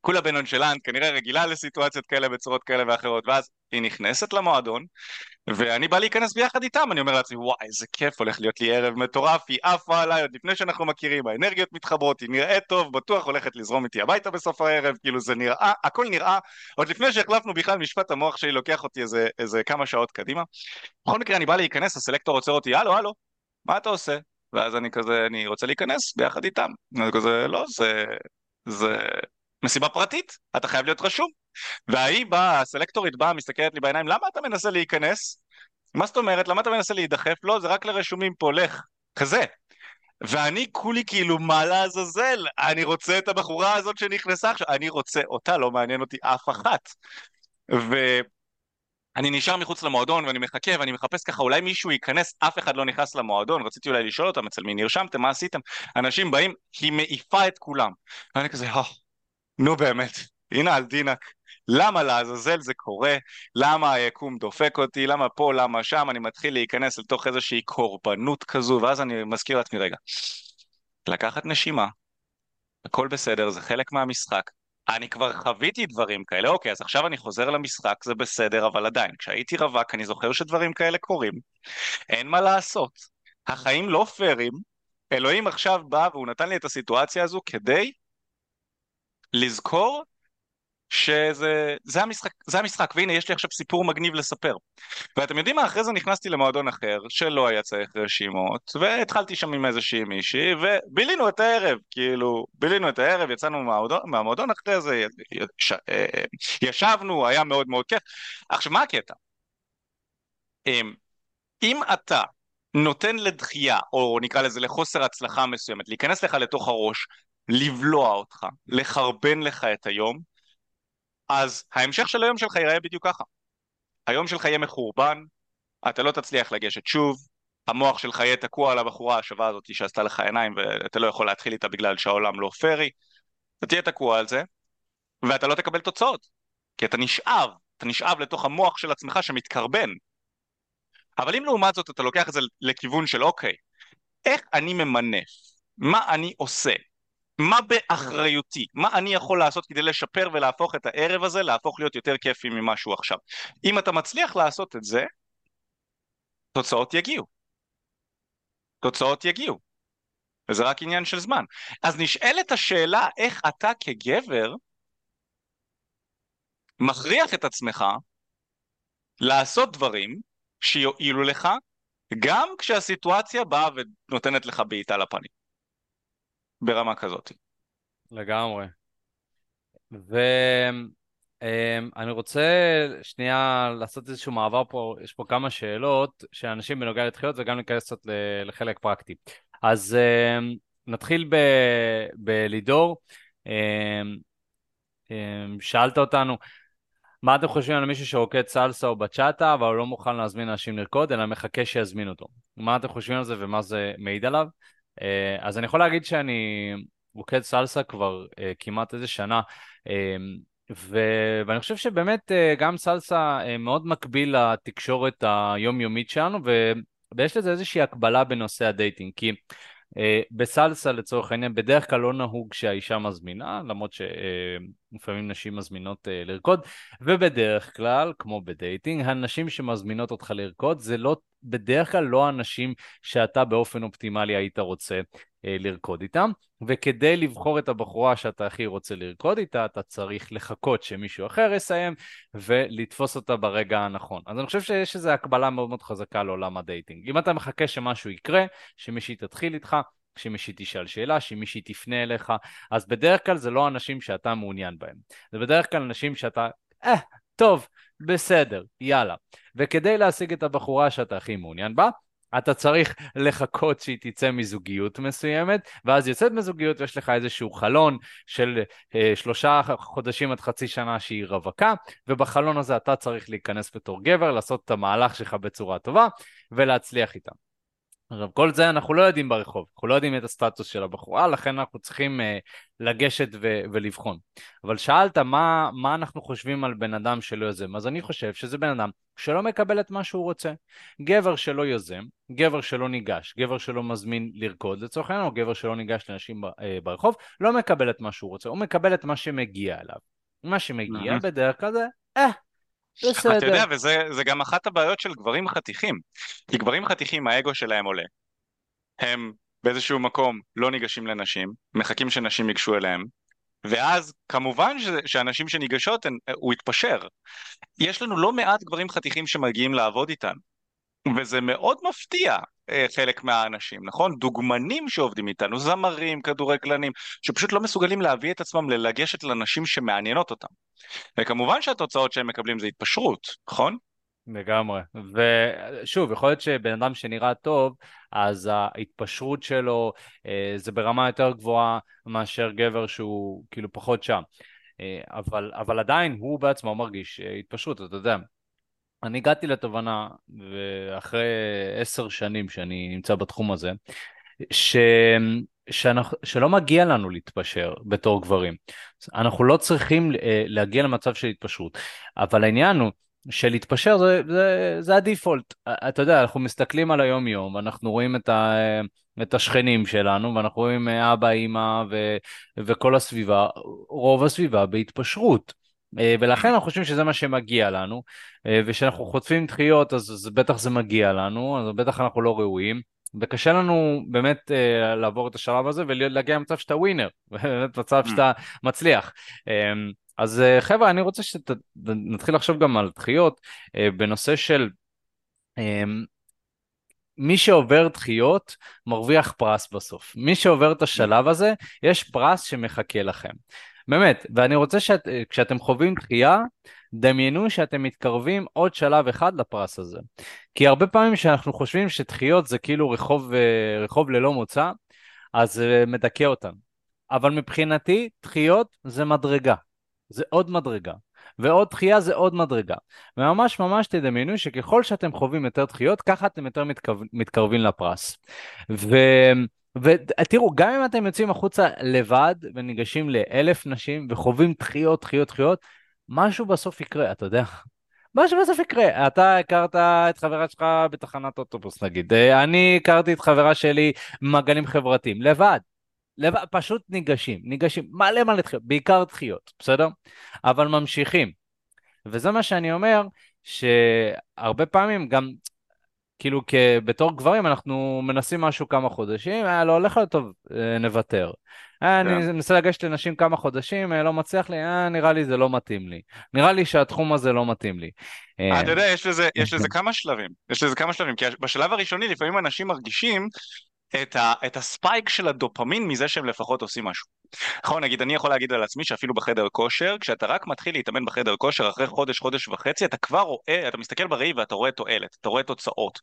כולה בנונשלנט, כנראה רגילה לסיטואציות כאלה בצורות כאלה ואחרות, ואז היא נכנסת למועדון, ואני בא להיכנס ביחד איתם, אני אומר לעצמי, וואי, איזה כיף, הולך להיות לי ערב מטורף, היא עפה עליי עוד לפני שאנחנו מכירים, האנרגיות מתחברות, היא נראית טוב, בטוח הולכת לזרום איתי הביתה בסוף הערב, כאילו זה נראה, הכל נראה, עוד לפני שהחלפנו בכלל משפט המוח שלי לוקח אותי איזה, איזה כמה שעות קדימה. בכל מקרה, אני בא להיכנס, הסלקטור עוצר אותי, הלו, הלו, מה אתה עושה? ואז אני כזה, אני רוצה להיכנס ביחד איתם. אני כזה, לא, זה, זה מסיבה פרטית, אתה חייב להיות רשום. וההיא באה, הסלקטורית באה, מסתכלת לי בעיניים, למה אתה מנסה להיכנס? מה זאת אומרת? למה אתה מנסה להידחף? לא, זה רק לרשומים פה, לך. כזה. ואני כולי כאילו מה לעזאזל, אני רוצה את הבחורה הזאת שנכנסה עכשיו, אני רוצה אותה, לא מעניין אותי אף אחת. ואני נשאר מחוץ למועדון ואני מחכה ואני מחפש ככה, אולי מישהו ייכנס, אף אחד לא נכנס למועדון, רציתי אולי לשאול אותם אצל מי נרשמתם, מה עשיתם? אנשים באים, היא מעיפה את כולם. ואני כזה, oh, נו באמת, הנה על דינק. למה לעזאזל זה קורה? למה היקום דופק אותי? למה פה? למה שם? אני מתחיל להיכנס לתוך איזושהי קורבנות כזו, ואז אני מזכיר לעצמי, רגע, לקחת נשימה, הכל בסדר, זה חלק מהמשחק. אני כבר חוויתי דברים כאלה, אוקיי, אז עכשיו אני חוזר למשחק, זה בסדר, אבל עדיין, כשהייתי רווק, אני זוכר שדברים כאלה קורים. אין מה לעשות. החיים לא פיירים, אלוהים עכשיו בא והוא נתן לי את הסיטואציה הזו כדי לזכור שזה זה המשחק, זה המשחק, והנה יש לי עכשיו סיפור מגניב לספר. ואתם יודעים מה, אחרי זה נכנסתי למועדון אחר, שלא היה צריך רשימות, והתחלתי שם עם איזושהי מישהי, ובילינו את הערב, כאילו, בילינו את הערב, יצאנו מהמועדון, מהמועדון אחרי זה, יש, אה, ישבנו, היה מאוד מאוד כיף. עכשיו, מה הקטע? אמ, אם אתה נותן לדחייה, או נקרא לזה לחוסר הצלחה מסוימת, להיכנס לך לתוך הראש, לבלוע אותך, לחרבן לך את היום, אז ההמשך של היום שלך ייראה בדיוק ככה. היום שלך יהיה מחורבן, אתה לא תצליח לגשת שוב, המוח שלך יהיה תקוע על הבחורה השווה הזאת שעשתה לך עיניים ואתה לא יכול להתחיל איתה בגלל שהעולם לא פרי, אתה תהיה תקוע על זה, ואתה לא תקבל תוצאות, כי אתה נשאב, אתה נשאב לתוך המוח של עצמך שמתקרבן. אבל אם לעומת זאת אתה לוקח את זה לכיוון של אוקיי, איך אני ממנף? מה אני עושה? מה באחריותי? מה אני יכול לעשות כדי לשפר ולהפוך את הערב הזה להפוך להיות יותר כיפי ממה שהוא עכשיו? אם אתה מצליח לעשות את זה, תוצאות יגיעו. תוצאות יגיעו. וזה רק עניין של זמן. אז נשאלת השאלה איך אתה כגבר מכריח את עצמך לעשות דברים שיועילו לך גם כשהסיטואציה באה ונותנת לך בעיטה לפנים. ברמה כזאת. לגמרי. ואני רוצה שנייה לעשות איזשהו מעבר פה, יש פה כמה שאלות של אנשים בנוגע לתחילת וגם להיכנס קצת לחלק פרקטי. אז אמ, נתחיל ב... בלידור. אמ, אמ, שאלת אותנו, מה אתם חושבים על מישהו שרוקד סלסה או בצ'אטה, אבל הוא לא מוכן להזמין אנשים לרקוד, אלא מחכה שיזמין אותו? מה אתם חושבים על זה ומה זה מעיד עליו? אה, אז אני יכול להגיד שאני רוקד סלסה כבר uh, כמעט איזה שנה, uh, ו... ואני חושב שבאמת גם סלסה מאוד מקביל לתקשורת היומיומית שלנו, ו... ויש לזה איזושהי הקבלה בנושא ה dating, כי אה, בסלסה לצורך העניין, בדרך כלל לא נהוג שהאישה מזמינה, למרות שלפעמים נשים מזמינות אה, לרקוד, ובדרך כלל, כמו ב dating, הנשים שמזמינות אותך לרקוד זה לא, בדרך כלל לא הנשים שאתה באופן אופטימלי היית רוצה אה, לרקוד איתם, וכדי לבחור את הבחורה שאתה הכי רוצה לרקוד איתה, אתה צריך לחכות שמישהו אחר יסיים ולתפוס אותה ברגע הנכון. אז אני חושב שיש איזו הקבלה מאוד מאוד חזקה לעולם ה dating. אם אתה מחכה שמשהו יקרה, שמישהי תתחיל איתך, שמישהי תשאל שאלה, שמישהי תפנה אליך, אז בדרך כלל זה לא אנשים שאתה מעוניין בהם. זה בדרך כלל אנשים שאתה, אה, טוב, בסדר, יאללה. וכדי להשיג את הבחורה שאתה הכי מעוניין בה, אתה צריך לחכות שהיא תצא מזוגיות מסוימת, ואז יוצאת מזוגיות ויש לך איזשהו חלון של אה, שלושה חודשים עד חצי שנה שהיא רווקה, ובחלון הזה אתה צריך להיכנס בתור גבר, לעשות את המהלך שלך בצורה טובה ולהצליח איתה. עכשיו, כל זה אנחנו לא יודעים ברחוב, אנחנו לא יודעים את הסטטוס של הבחורה, לכן אנחנו צריכים uh, לגשת ו- ולבחון. אבל שאלת מה, מה אנחנו חושבים על בן אדם שלא יוזם, אז אני חושב שזה בן אדם שלא מקבל את מה שהוא רוצה. גבר שלא יוזם, גבר שלא ניגש, גבר שלא מזמין לרקוד לצורך העניין, או גבר שלא ניגש לאנשים ב- uh, ברחוב, לא מקבל את מה שהוא רוצה, הוא מקבל את מה שמגיע אליו. מה שמגיע. בדרך כלל זה, אה, בסדר. אתה יודע, וזה גם אחת הבעיות של גברים חתיכים. כי גברים חתיכים, האגו שלהם עולה. הם באיזשהו מקום לא ניגשים לנשים, מחכים שנשים ייגשו אליהם, ואז כמובן ש- שאנשים שניגשות, הם, הוא יתפשר. יש לנו לא מעט גברים חתיכים שמגיעים לעבוד איתנו. וזה מאוד מפתיע אה, חלק מהאנשים, נכון? דוגמנים שעובדים איתנו, זמרים, כדורגלנים, שפשוט לא מסוגלים להביא את עצמם ללגשת לנשים שמעניינות אותם. וכמובן שהתוצאות שהם מקבלים זה התפשרות, נכון? לגמרי. ושוב, יכול להיות שבן אדם שנראה טוב, אז ההתפשרות שלו אה, זה ברמה יותר גבוהה מאשר גבר שהוא כאילו פחות שם. אה, אבל, אבל עדיין הוא בעצמו מרגיש התפשרות, אתה יודע. אני הגעתי לתובנה, ואחרי עשר שנים שאני נמצא בתחום הזה, ש... שאנחנו, שלא מגיע לנו להתפשר בתור גברים. אנחנו לא צריכים אה, להגיע למצב של התפשרות, אבל העניין הוא שלהתפשר זה, זה, זה הדיפולט. אתה יודע, אנחנו מסתכלים על היום-יום, אנחנו רואים את, ה, את השכנים שלנו, ואנחנו רואים אה, אבא, אימא ו, וכל הסביבה, רוב הסביבה בהתפשרות. אה, ולכן אנחנו חושבים שזה מה שמגיע לנו, וכשאנחנו חוטפים דחיות אז, אז בטח זה מגיע לנו, אז בטח אנחנו לא ראויים. וקשה לנו באמת uh, לעבור את השלב הזה ולהגיע למצב שאתה ווינר, באמת מצב mm. שאתה מצליח. Um, אז uh, חבר'ה, אני רוצה שנתחיל לחשוב גם על דחיות uh, בנושא של um, מי שעובר דחיות מרוויח פרס בסוף. מי שעובר את השלב הזה, יש פרס שמחכה לכם. באמת, ואני רוצה שכשאתם שאת, חווים דחייה, דמיינו שאתם מתקרבים עוד שלב אחד לפרס הזה. כי הרבה פעמים כשאנחנו חושבים שדחיות זה כאילו רחוב, אה, רחוב ללא מוצא, אז זה מדכא אותנו. אבל מבחינתי, דחיות זה מדרגה. זה עוד מדרגה. ועוד דחייה זה עוד מדרגה. וממש ממש תדמיינו שככל שאתם חווים יותר דחיות, ככה אתם יותר מתקרב, מתקרבים לפרס. ו... ותראו, גם אם אתם יוצאים החוצה לבד וניגשים לאלף נשים וחווים דחיות, דחיות, דחיות, משהו בסוף יקרה, אתה יודע. משהו בסוף יקרה. אתה הכרת את חברה שלך בתחנת אוטובוס נגיד, אה, אני הכרתי את חברה שלי במעגלים חברתיים, לבד. לבד, פשוט ניגשים, ניגשים, מלא מלא דחיות, בעיקר דחיות, בסדר? אבל ממשיכים. וזה מה שאני אומר, שהרבה פעמים גם כאילו בתור גברים אנחנו מנסים משהו כמה חודשים, אה, לא הולך להיות טוב, אה, נוותר. אה, אני כן. מנסה לגשת לנשים כמה חודשים, אה, לא מצליח לי, אה, נראה לי זה לא מתאים לי. נראה לי שהתחום הזה לא מתאים לי. אה, אתה יודע, יש לזה, יש לזה כמה שלבים. יש לזה כמה שלבים, כי בשלב הראשוני לפעמים אנשים מרגישים את, ה, את הספייק של הדופמין מזה שהם לפחות עושים משהו. נכון, נגיד, אני יכול להגיד על עצמי שאפילו בחדר כושר, כשאתה רק מתחיל להתאמן בחדר כושר אחרי חודש, חודש וחצי, אתה כבר רואה, אתה מסתכל בראי ואתה רואה תועלת, אתה רואה תוצאות.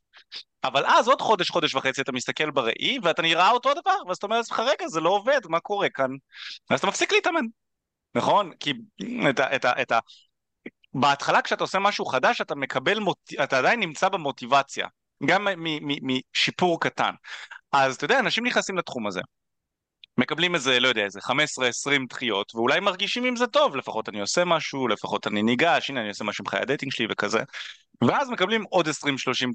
אבל אז עוד חודש, חודש וחצי אתה מסתכל בראי ואתה נראה אותו הדבר, ואז אתה אומר לעצמך, רגע, זה לא עובד, מה קורה כאן? ואז אתה מפסיק להתאמן, נכון? כי את ה... את ה, את ה בהתחלה כשאתה עושה משהו חדש אתה מקבל, מוט... אתה עדיין נמצא במוטיבציה, גם משיפור קטן. אז אתה יודע, אנשים נכנסים לתחום הזה. מקבלים איזה, לא יודע, איזה 15-20 דחיות, ואולי מרגישים עם זה טוב, לפחות אני עושה משהו, לפחות אני ניגש, הנה אני עושה משהו עם חיי ה dating שלי וכזה. ואז מקבלים עוד 20-30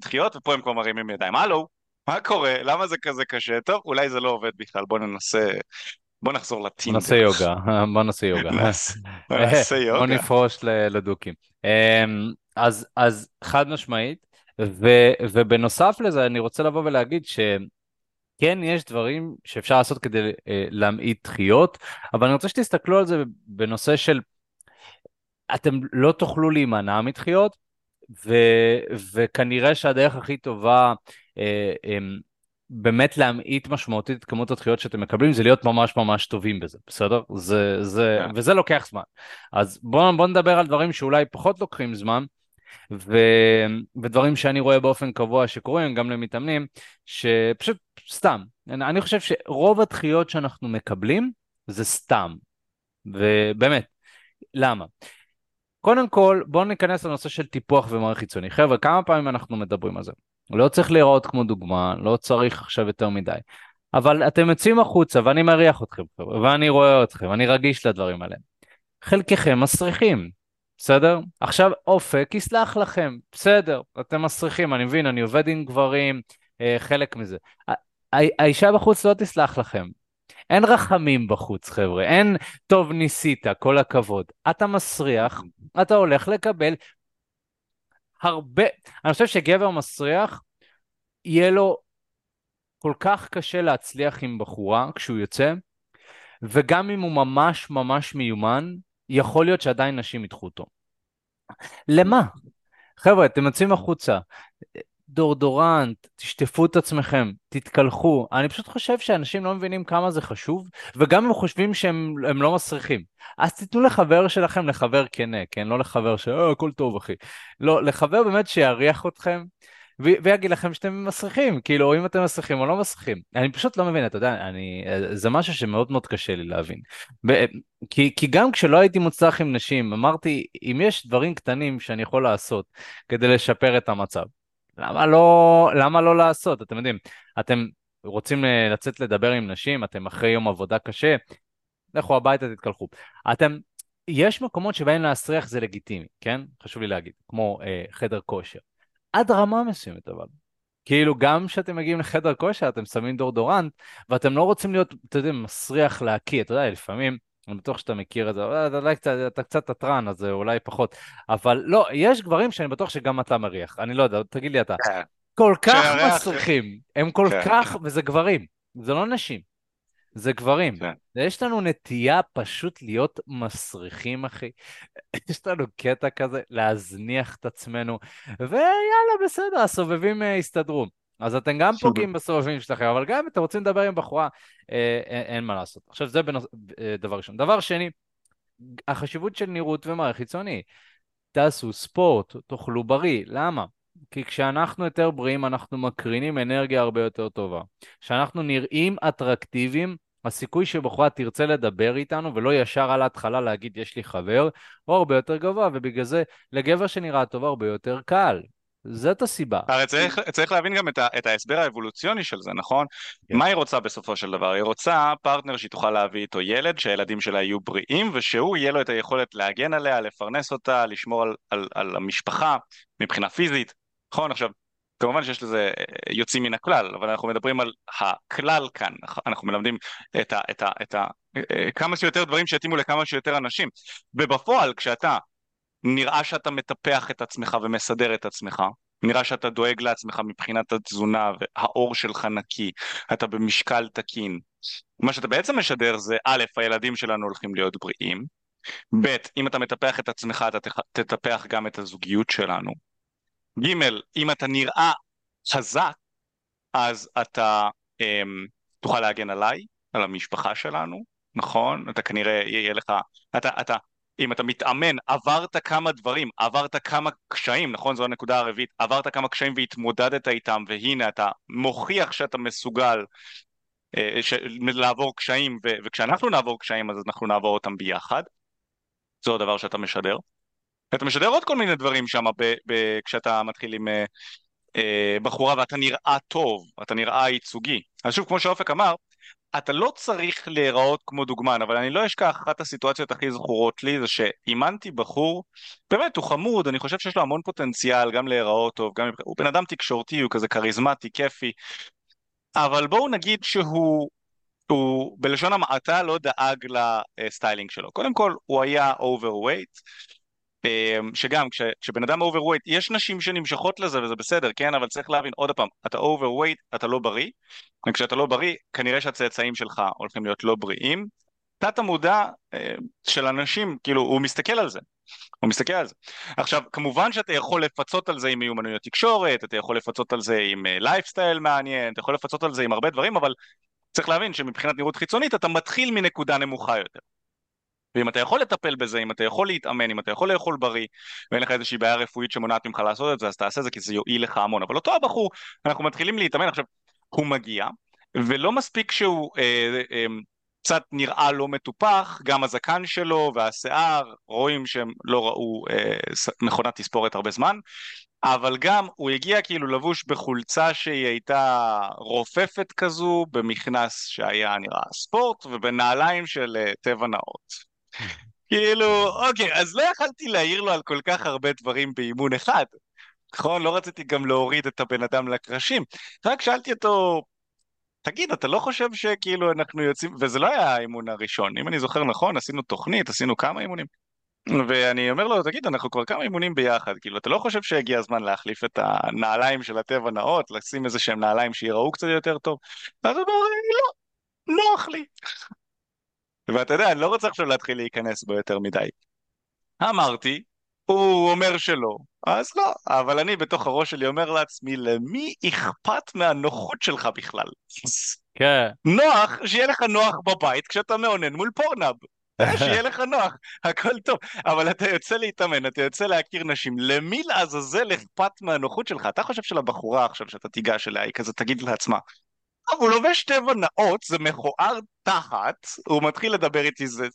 דחיות, ופה הם כבר מרימים ידיים, הלו, מה קורה? למה זה כזה קשה? טוב, אולי זה לא עובד בכלל, בוא ננסה, בוא נחזור בוא נעשה לטינדר. יוגה, בוא נעשה יוגה. נעשה בוא נעשה בוא יוגה. נפרוש לדוקים. אמ, אז, אז חד משמעית, ו, ובנוסף לזה אני רוצה לבוא ולהגיד שכן יש דברים שאפשר לעשות כדי אה, להמעיט דחיות, אבל אני רוצה שתסתכלו על זה בנושא של אתם לא תוכלו להימנע מדחיות, ו, וכנראה שהדרך הכי טובה אה, אה, באמת להמעיט משמעותית את כמות הדחיות שאתם מקבלים זה להיות ממש ממש טובים בזה, בסדר? זה, זה, כן. וזה לוקח זמן. אז בואו בוא נדבר על דברים שאולי פחות לוקחים זמן, ו, ודברים שאני רואה באופן קבוע שקורים גם למתאמנים, שפשוט סתם. אני, חושב שרוב הדחיות שאנחנו מקבלים זה סתם, ובאמת, למה? קודם כל, בואו ניכנס לנושא של טיפוח ומערכת חיצוני. חבר'ה, כמה פעמים אנחנו מדברים על זה? לא צריך להיראות כמו דוגמה, לא צריך עכשיו יותר מדי. אבל אתם יוצאים החוצה ואני מריח אתכם, ואני רואה אתכם, אני רגיש לדברים האלה. חלקכם מסריחים, בסדר? עכשיו אופק יסלח לכם, בסדר, אתם מסריחים, אני מבין, אני עובד עם גברים, אה, חלק מזה. האישה בחוץ לא תסלח לכם, אין רחמים בחוץ, חבר'ה. אין, טוב, ניסית, כל הכבוד. אתה מסריח, אתה הולך לקבל הרבה... אני חושב שגבר מסריח, יהיה לו כל כך קשה להצליח עם בחורה כשהוא יוצא, וגם אם הוא ממש ממש מיומן, יכול להיות שעדיין נשים ידחו אותו. למה? חבר'ה, אתם יוצאים החוצה, דורדורנט, תשטפו את עצמכם, תתקלחו. אני פשוט חושב שאנשים לא מבינים כמה זה חשוב, וגם הם חושבים שהם לא מסריחים. אז תיתנו לחבר שלכם לחבר כנה, כן? לא לחבר ש... אה, הכל טוב, אחי. לא, לחבר באמת שיריח אתכם, ו- ויגיד לכם שאתם מסריחים, כאילו, אם אתם מסריחים או לא מסריחים. אני פשוט לא מבין, אתה יודע, אני... זה משהו שמאוד מאוד קשה לי להבין. ו- כי, כי גם כשלא הייתי מוצלח עם נשים, אמרתי, אם יש דברים קטנים שאני יכול לעשות כדי לשפר את המצב, למה לא, למה לא לעשות? אתם יודעים, אתם רוצים אה, לצאת לדבר עם נשים, אתם אחרי יום עבודה קשה, לכו הביתה, תתקלחו. אתם, יש מקומות שבהם להסריח זה לגיטימי, כן? חשוב לי להגיד, כמו אה, חדר כושר. עד רמה מסוימת אבל. כאילו גם כשאתם מגיעים לחדר כושר אתם שמים דורדורנט ואתם לא רוצים להיות, אתה יודע, מסריח להקיא, אתה יודע, לפעמים אני בטוח שאתה מכיר את זה, אתה, אתה, אתה, אתה קצת תתרן, אז אולי פחות. אבל לא, יש גברים שאני בטוח שגם אתה מריח. אני לא יודע, תגיד לי אתה. כן. כל כך מסריחים. הם כל כן. כך, וזה גברים. זה לא נשים. זה גברים. כן. יש לנו נטייה פשוט להיות מסריחים, אחי. יש לנו קטע כזה, להזניח את עצמנו, ויאללה, בסדר, הסובבים אה, יסתדרו. אז אתם גם פוגעים בסובבים שלכם, אבל גם אם אתם רוצים לדבר עם בחורה, אה, אין, אין מה לעשות. עכשיו, זה בנוס... אה, דבר ראשון. דבר שני, החשיבות של נראות ומערכת חיצוני. תעשו ספורט, תאכלו בריא. למה? כי כשאנחנו יותר בריאים, אנחנו מקרינים אנרגיה הרבה יותר טובה. כשאנחנו נראים אטרקטיביים, הסיכוי שבחורה תרצה לדבר איתנו ולא ישר על ההתחלה להגיד יש לי חבר, הוא הרבה יותר גבוה, ובגלל זה לגבר שנראה טוב הרבה יותר קל. זאת הסיבה. הרי צריך, צריך להבין גם את, ה, את ההסבר האבולוציוני של זה, נכון? כן. מה היא רוצה בסופו של דבר? היא רוצה פרטנר שהיא תוכל להביא איתו ילד, שהילדים שלה יהיו בריאים, ושהוא יהיה לו את היכולת להגן עליה, לפרנס אותה, לשמור על, על, על המשפחה מבחינה פיזית. נכון, עכשיו, כמובן שיש לזה אה, יוצאים מן הכלל, אבל אנחנו מדברים על הכלל כאן, אנחנו מלמדים את ה... את ה, את ה אה, כמה שיותר דברים שיתאימו לכמה שיותר אנשים. ובפועל, כשאתה נראה שאתה מטפח את עצמך ומסדר את עצמך, נראה שאתה דואג לעצמך מבחינת התזונה והעור שלך נקי, אתה במשקל תקין. מה שאתה בעצם משדר זה א', הילדים שלנו הולכים להיות בריאים, ב', אם אתה מטפח את עצמך אתה תטפח גם את הזוגיות שלנו, ג', אם אתה נראה חזק, אז אתה אמ, תוכל להגן עליי, על המשפחה שלנו, נכון? אתה כנראה יהיה לך, אתה, אתה אם אתה מתאמן, עברת כמה דברים, עברת כמה קשיים, נכון? זו הנקודה הרביעית, עברת כמה קשיים והתמודדת איתם, והנה אתה מוכיח שאתה מסוגל אה, ש... לעבור קשיים, ו... וכשאנחנו נעבור קשיים אז אנחנו נעבור אותם ביחד. זה הדבר שאתה משדר. אתה משדר עוד כל מיני דברים שם ב... ב... כשאתה מתחיל עם אה, אה, בחורה ואתה נראה טוב, אתה נראה ייצוגי. אז שוב, כמו שאופק אמר, אתה לא צריך להיראות כמו דוגמן, אבל אני לא אשכח, אחת הסיטואציות הכי זכורות לי זה שאימנתי בחור, באמת הוא חמוד, אני חושב שיש לו המון פוטנציאל גם להיראות טוב, גם הוא בן אדם תקשורתי, הוא כזה כריזמטי, כיפי, אבל בואו נגיד שהוא הוא בלשון המעטה לא דאג לסטיילינג שלו. קודם כל הוא היה overweight, שגם כש, כשבן אדם overweight, יש נשים שנמשכות לזה וזה בסדר, כן? אבל צריך להבין עוד פעם, אתה overweight, אתה לא בריא, וכשאתה לא בריא, כנראה שהצאצאים שלך הולכים להיות לא בריאים. תת המודע אמ, של אנשים, כאילו, הוא מסתכל על זה. הוא מסתכל על זה. עכשיו, כמובן שאתה יכול לפצות על זה עם מיומנויות תקשורת, אתה יכול לפצות על זה עם לייפסטייל uh, מעניין, אתה יכול לפצות על זה עם הרבה דברים, אבל צריך להבין שמבחינת נראות חיצונית אתה מתחיל מנקודה נמוכה יותר. ואם אתה יכול לטפל בזה, אם אתה יכול להתאמן, אם אתה יכול לאכול בריא, ואין לך איזושהי בעיה רפואית שמונעת ממך לעשות את זה, אז תעשה זה כי זה יועיל לך המון. אבל אותו הבחור, אנחנו מתחילים להתאמן, עכשיו, הוא מגיע, ולא מספיק שהוא אה, אה, קצת נראה לא מטופח, גם הזקן שלו והשיער, רואים שהם לא ראו אה, מכונת תספורת הרבה זמן, אבל גם הוא הגיע כאילו לבוש בחולצה שהיא הייתה רופפת כזו, במכנס שהיה נראה ספורט, ובנעליים של uh, טבע נאות. כאילו, אוקיי, אז לא יכלתי להעיר לו על כל כך הרבה דברים באימון אחד. נכון? לא רציתי גם להוריד את הבן אדם לקרשים. רק שאלתי אותו, תגיד, אתה לא חושב שכאילו אנחנו יוצאים, וזה לא היה האימון הראשון, אם אני זוכר נכון, עשינו תוכנית, עשינו כמה אימונים. ואני אומר לו, תגיד, אנחנו כבר כמה אימונים ביחד, כאילו, אתה לא חושב שהגיע הזמן להחליף את הנעליים של הטבע נאות, לשים איזה שהם נעליים שיראו קצת יותר טוב? ואז הוא אומר, לא, נוח לי. ואתה יודע, אני לא רוצה עכשיו להתחיל להיכנס בו יותר מדי. אמרתי, הוא אומר שלא, אז לא, אבל אני בתוך הראש שלי אומר לעצמי, למי אכפת מהנוחות שלך בכלל? כן. נוח, שיהיה לך נוח בבית כשאתה מאונן מול פורנאב. שיהיה לך נוח, הכל טוב, אבל אתה יוצא להתאמן, אתה יוצא להכיר נשים, למי לעזאזל אכפת מהנוחות שלך? אתה חושב שלבחורה עכשיו שאתה תיגש אליה, היא כזה תגיד לעצמה, הוא לובש טבע נאות, זה מכוער תחת, הוא מתחיל לדבר איתי, זה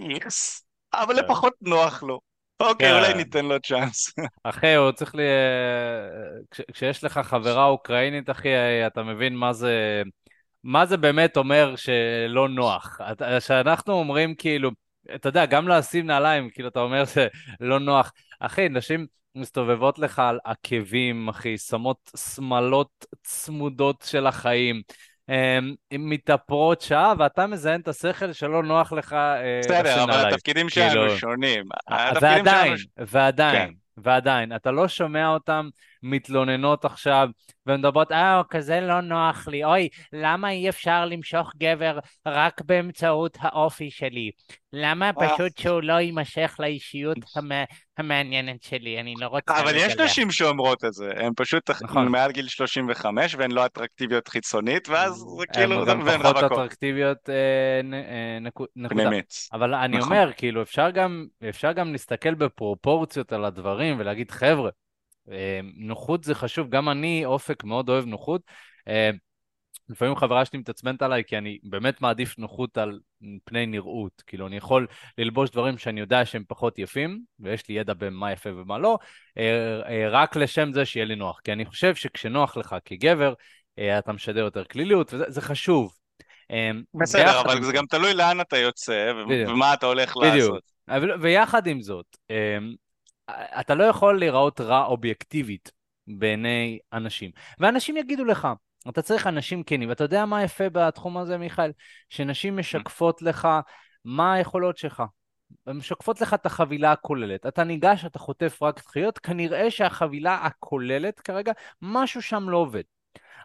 איקס, אבל כן. לפחות נוח לו. אוקיי, כן. אולי ניתן לו צ'אנס. אחי, הוא צריך ל... כשיש לך חברה אוקראינית, אחי, אתה מבין מה זה... מה זה באמת אומר שלא נוח? שאנחנו אומרים כאילו, אתה יודע, גם לשים נעליים, כאילו, אתה אומר שלא נוח. אחי, נשים מסתובבות לך על עקבים, אחי, שמות שמלות צמודות של החיים. אמ, מתאפרות שעה, ואתה מזיין את השכל שלא נוח לך אה, בסדר, אבל התפקידים שלנו כאילו... שונים. ועדיין, ועדיין, כן. ועדיין, אתה לא שומע אותם מתלוננות עכשיו ומדברות, אה, כזה לא נוח לי, אוי, למה אי אפשר למשוך גבר רק באמצעות האופי שלי? למה אה. פשוט שהוא לא יימשך לאישיות המ... המעניינת שלי? אני לא רוצה... אבל יש נשים שאומרות את זה, הן פשוט נכון. מעל גיל 35 והן לא אטרקטיביות חיצונית, ואז זה כאילו... הן פחות אטרקטיביות אה. אה, נקודה. פנימית. אבל אני נכון. אומר, כאילו, אפשר גם, אפשר גם להסתכל בפרופורציות על הדברים ולהגיד, חבר'ה, נוחות זה חשוב, גם אני, אופק, מאוד אוהב נוחות. אה, לפעמים חברה שלי מתעצבנת עליי כי אני באמת מעדיף נוחות על פני נראות. כאילו, אני יכול ללבוש דברים שאני יודע שהם פחות יפים, ויש לי ידע במה יפה ומה לא, אה, רק לשם זה שיהיה לי נוח. כי אני חושב שכשנוח לך כגבר, אתה משדר יותר כליליות, וזה חשוב. בסדר, אבל זה גם תלוי לאן אתה יוצא, ומה אתה הולך לעשות. ויחד עם זאת, אתה לא יכול להיראות רע אובייקטיבית בעיני אנשים. ואנשים יגידו לך, אתה צריך אנשים כנים. ואתה יודע מה יפה בתחום הזה, מיכאל? שנשים משקפות לך מה היכולות שלך. הן משקפות לך את החבילה הכוללת. אתה ניגש, אתה חוטף רק דחיות, כנראה שהחבילה הכוללת כרגע, משהו שם לא עובד.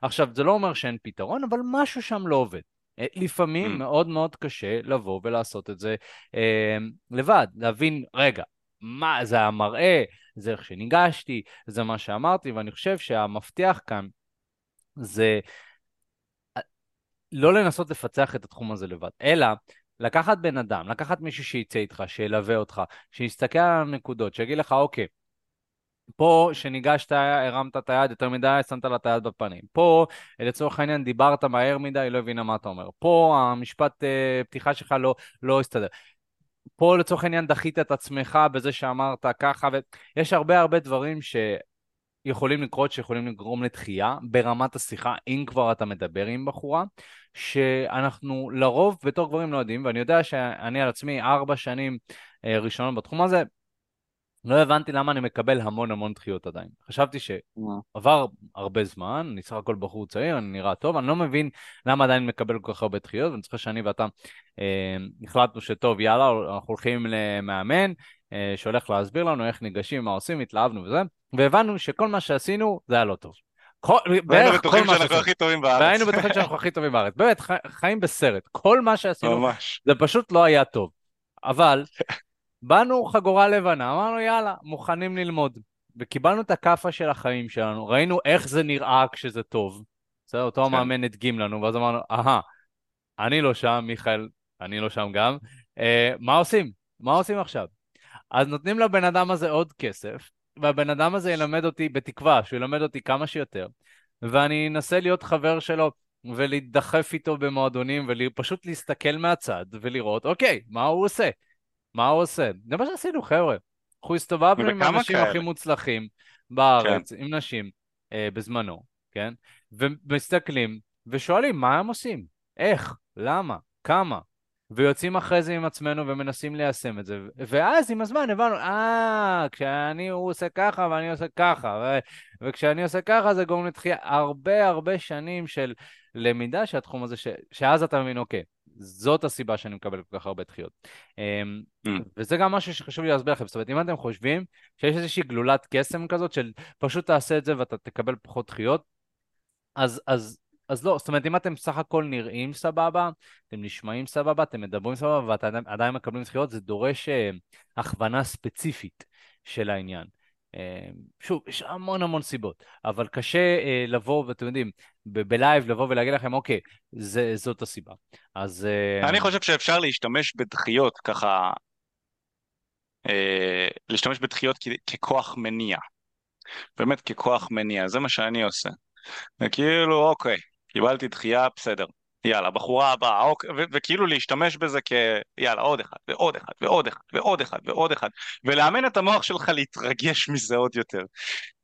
עכשיו, זה לא אומר שאין פתרון, אבל משהו שם לא עובד. אה, לפעמים mm. מאוד מאוד קשה לבוא ולעשות את זה אה, לבד, להבין, רגע, מה, זה המראה, זה איך שניגשתי, זה מה שאמרתי, ואני חושב שהמפתח כאן זה אה, לא לנסות לפצח את התחום הזה לבד, אלא לקחת בן אדם, לקחת מישהו שיצא איתך, שילווה אותך, שיסתכל על הנקודות, שיגיד לך, אוקיי, פה שניגשת, הרמת את היד יותר מדי, שמת לה את היד בפנים. פה, לצורך העניין, דיברת מהר מדי, היא לא הבינה מה אתה אומר. פה המשפט uh, פתיחה שלך לא, לא הסתדר. פה לצורך העניין דחית את עצמך בזה שאמרת ככה, ויש הרבה הרבה דברים יכולים לקרות שיכולים לגרום לתחייה ברמת השיחה, אם כבר אתה מדבר עם בחורה, שאנחנו לרוב בתור גברים לא יודעים, ואני יודע שאני על עצמי ארבע שנים אה, ראשונות בתחום הזה, לא הבנתי למה אני מקבל המון המון דחיות עדיין. חשבתי שעבר הרבה זמן, אני סך הכל בחור צעיר, אני נראה טוב, אני לא מבין למה עדיין מקבל כל כך הרבה דחיות, ואני זוכר שאני ואתה אה, החלטנו שטוב, יאללה, אנחנו הולכים למאמן, אה, שהולך להסביר לנו איך ניגשים, מה עושים, התלהבנו וזה, והבנו שכל מה שעשינו זה היה לא טוב. כל מה שאנחנו הכי טובים בארץ. והיינו בטוחים שאנחנו הכי טובים בארץ. באמת, חיים בסרט. כל מה שעשינו, ממש. זה פשוט לא היה טוב. אבל באנו חגורה לבנה, אמרנו יאללה, מוכנים ללמוד. וקיבלנו את הכאפה של החיים שלנו, ראינו איך זה נראה כשזה טוב. בסדר, אותו כן. המאמן הדגים לנו, ואז אמרנו, אהה, אני לא שם, מיכאל, אני לא שם גם. אה, מה עושים? מה עושים עכשיו? אז נותנים לבן אדם הזה עוד כסף, והבן אדם הזה ילמד אותי, בתקווה שהוא ילמד אותי כמה שיותר, ואני אנסה להיות חבר שלו ולהידחף איתו במועדונים ופשוט להסתכל מהצד ולראות, אוקיי, מה הוא עושה? מה הוא עושה? זה מה שעשינו, חבר'ה. אנחנו הסתובבנו עם האנשים הכי מוצלחים בארץ, כן. עם נשים, אה, בזמנו, כן? ומסתכלים ושואלים מה הם עושים, איך, למה, כמה, ויוצאים אחרי זה עם עצמנו ומנסים ליישם את זה. ואז עם הזמן הבנו, אה, כשאני, הוא עושה ככה ואני עושה ככה, ו- וכשאני עושה ככה זה גורם לתחייה. הרבה הרבה שנים של למידה של התחום הזה, ש- שאז אתה מבין, אוקיי, זאת הסיבה שאני מקבל כל כך הרבה דחיות. אמ, mm. וזה גם משהו שחשוב לי להסביר לכם. זאת אומרת, אם אתם חושבים שיש איזושהי גלולת קסם כזאת של פשוט תעשה את זה ואתה תקבל פחות דחיות, אז, אז אז לא, זאת אומרת, אם אתם סך הכל נראים סבבה, אתם נשמעים סבבה, אתם מדברים סבבה, ואתם עדיין מקבלים זכויות, זה דורש uh, הכוונה ספציפית של העניין. Uh, שוב, יש המון המון סיבות, אבל קשה uh, לבוא, ואתם יודעים, בלייב לבוא ולהגיד לכם, אוקיי, זה, זאת הסיבה. אז... Uh... אני חושב שאפשר להשתמש בדחיות ככה, להשתמש בדחיות ככוח מניע. באמת ככוח מניע, זה מה שאני עושה. וכאילו, אוקיי, קיבלתי דחייה, בסדר. יאללה, בחורה הבאה, אוקיי, ו- וכאילו להשתמש בזה כ... יאללה, עוד אחד, ועוד אחד, ועוד אחד, ועוד אחד, ועוד אחד, ולאמן את המוח שלך להתרגש מזה עוד יותר.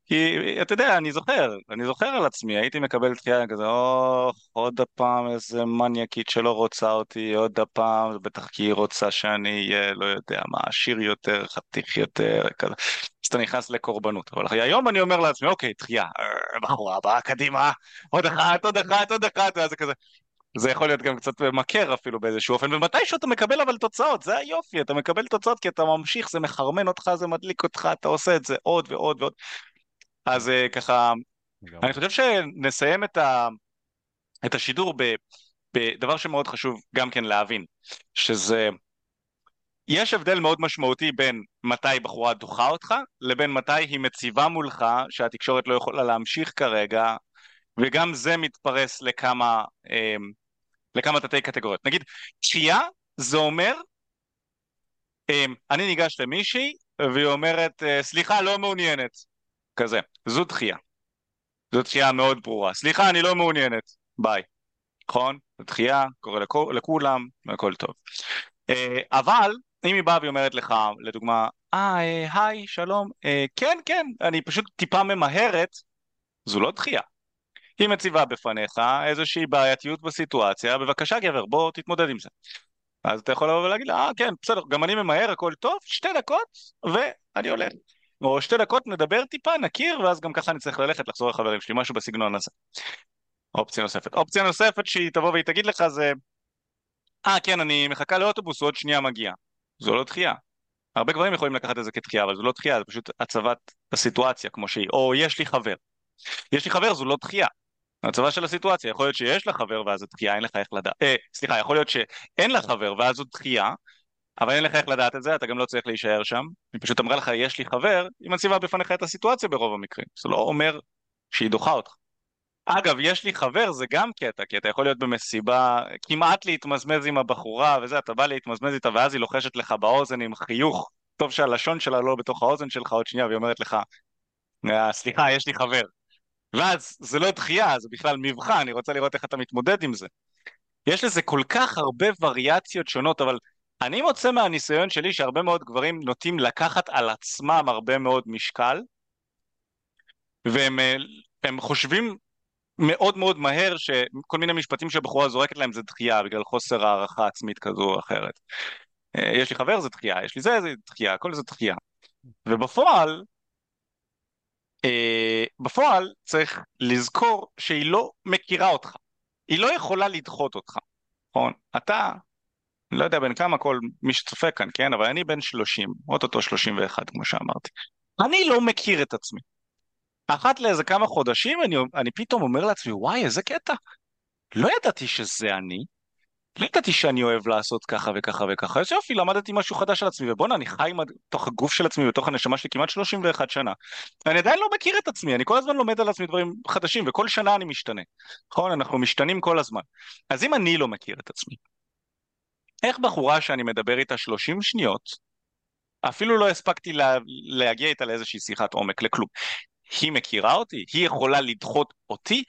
כי אתה יודע, אני זוכר, אני זוכר על עצמי, הייתי מקבל דחייה כזה, אוח, עוד הפעם איזה מניאקית שלא רוצה אותי, עוד הפעם, בטח כי היא רוצה שאני אהיה, לא יודע מה, עשיר יותר, חתיך יותר, כזה. אז אתה נכנס לקורבנות. אבל היום אני אומר לעצמי, אוקיי, דחייה, בחורה הבאה, קדימה, עוד אחת, עוד אחת, עוד אחת, ואז זה כזה. זה יכול להיות גם קצת מכר אפילו באיזשהו אופן, ומתישהו אתה מקבל אבל תוצאות, זה היופי, אתה מקבל תוצאות כי אתה ממשיך, זה מחרמן אותך, זה מדליק אותך, אתה עושה את זה עוד ועוד ועוד. אז אה, ככה, אני חושב שנסיים את, ה, את השידור ב, בדבר שמאוד חשוב גם כן להבין, שזה, יש הבדל מאוד משמעותי בין מתי בחורה דוחה אותך, לבין מתי היא מציבה מולך שהתקשורת לא יכולה להמשיך כרגע, וגם זה מתפרס לכמה, אה, לכמה תתי קטגוריות. נגיד, דחייה זה אומר, אה, אני ניגש למישהי והיא אומרת, סליחה, לא מעוניינת. כזה. זו דחייה. זו דחייה מאוד ברורה. סליחה, אני לא מעוניינת. ביי. נכון? זו דחייה, קורה לכולם, והכל טוב. אה, אבל, אם היא באה ואומרת לך, לדוגמה, אה, אה, היי, שלום, אה, כן, כן, אני פשוט טיפה ממהרת, זו לא דחייה. היא מציבה בפניך איזושהי בעייתיות בסיטואציה, בבקשה גבר, בוא תתמודד עם זה. אז אתה יכול לבוא ולהגיד, אה, כן, בסדר, גם אני ממהר, הכל טוב, שתי דקות, ואני הולך. או שתי דקות נדבר טיפה, נכיר, ואז גם ככה אני צריך ללכת לחזור לחברים שלי, משהו בסגנון הזה. אופציה נוספת. אופציה נוספת שהיא תבוא והיא תגיד לך זה, אה כן, אני מחכה לאוטובוס, הוא עוד שנייה מגיע. זו לא דחייה. הרבה גברים יכולים לקחת את זה כדחייה, אבל זו לא דחייה, זה פשוט הצבת הסיטואציה כמו שהיא. או יש לי חבר. יש לי חבר, זו לא דחייה. הצבה של הסיטואציה, יכול להיות שיש לך חבר ואז זו דחייה, אין לך איך לדעת. אה, סליחה, יכול להיות שאין לך חבר ואז זו דחייה, אבל אין לך איך לדעת את זה, אתה גם לא צריך להישאר שם. היא פשוט אמרה לך, יש לי חבר, היא מציבה בפניך את הסיטואציה ברוב המקרים. זה לא אומר שהיא דוחה אותך. אגב, יש לי חבר, זה גם קטע, כי אתה יכול להיות במסיבה, כמעט להתמזמז עם הבחורה וזה, אתה בא להתמזמז איתה ואז היא לוחשת לך באוזן עם חיוך, טוב שהלשון שלה לא בתוך האוזן שלך עוד שנייה, והיא אומרת לך, אה, סליחה, יש לי חבר. ואז זה לא דחייה, זה בכלל מבחן, אני רוצה לראות איך אתה מתמודד עם זה. יש לזה כל כך הרבה וריאציות שונות, אבל אני מוצא מהניסיון שלי שהרבה מאוד גברים נוטים לקחת על עצמם הרבה מאוד משקל והם הם חושבים מאוד מאוד מהר שכל מיני משפטים שהבחורה זורקת להם זה דחייה בגלל חוסר הערכה עצמית כזו או אחרת. יש לי חבר זה דחייה, יש לי זה זה דחייה, הכל זה דחייה. ובפועל, בפועל צריך לזכור שהיא לא מכירה אותך. היא לא יכולה לדחות אותך, נכון? אתה, לא יודע בין כמה כל מי שצופה כאן, כן? אבל אני בן 30, אוטוטו 31 כמו שאמרתי. אני לא מכיר את עצמי. אחת לאיזה כמה חודשים אני, אני פתאום אומר לעצמי, וואי, איזה קטע. לא ידעתי שזה אני, לא ידעתי שאני אוהב לעשות ככה וככה וככה, אז יופי, למדתי משהו חדש על עצמי, ובואנה, אני חי בתוך הגוף של עצמי, בתוך הנשמה שלי כמעט 31 שנה. אני עדיין לא מכיר את עצמי, אני כל הזמן לומד על עצמי דברים חדשים, וכל שנה אני משתנה. נכון? אנחנו משתנים כל הזמן. אז אם אני לא מכיר את עצמי, איך בחורה שאני מדבר איתה 30 שניות, אפילו לא הספקתי לה, להגיע איתה לאיזושהי שיחת עומק, לכלום. היא מכירה אותי? היא יכולה לדחות אותי?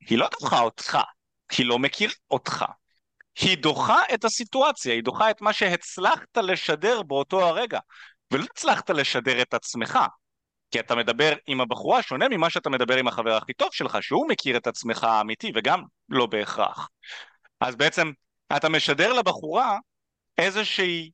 היא לא דוחה אותך, היא לא מכירה אותך. היא דוחה את הסיטואציה, היא דוחה את מה שהצלחת לשדר באותו הרגע, ולא הצלחת לשדר את עצמך. כי אתה מדבר עם הבחורה שונה ממה שאתה מדבר עם החבר הכי טוב שלך, שהוא מכיר את עצמך האמיתי, וגם לא בהכרח. אז בעצם אתה משדר לבחורה איזושהי,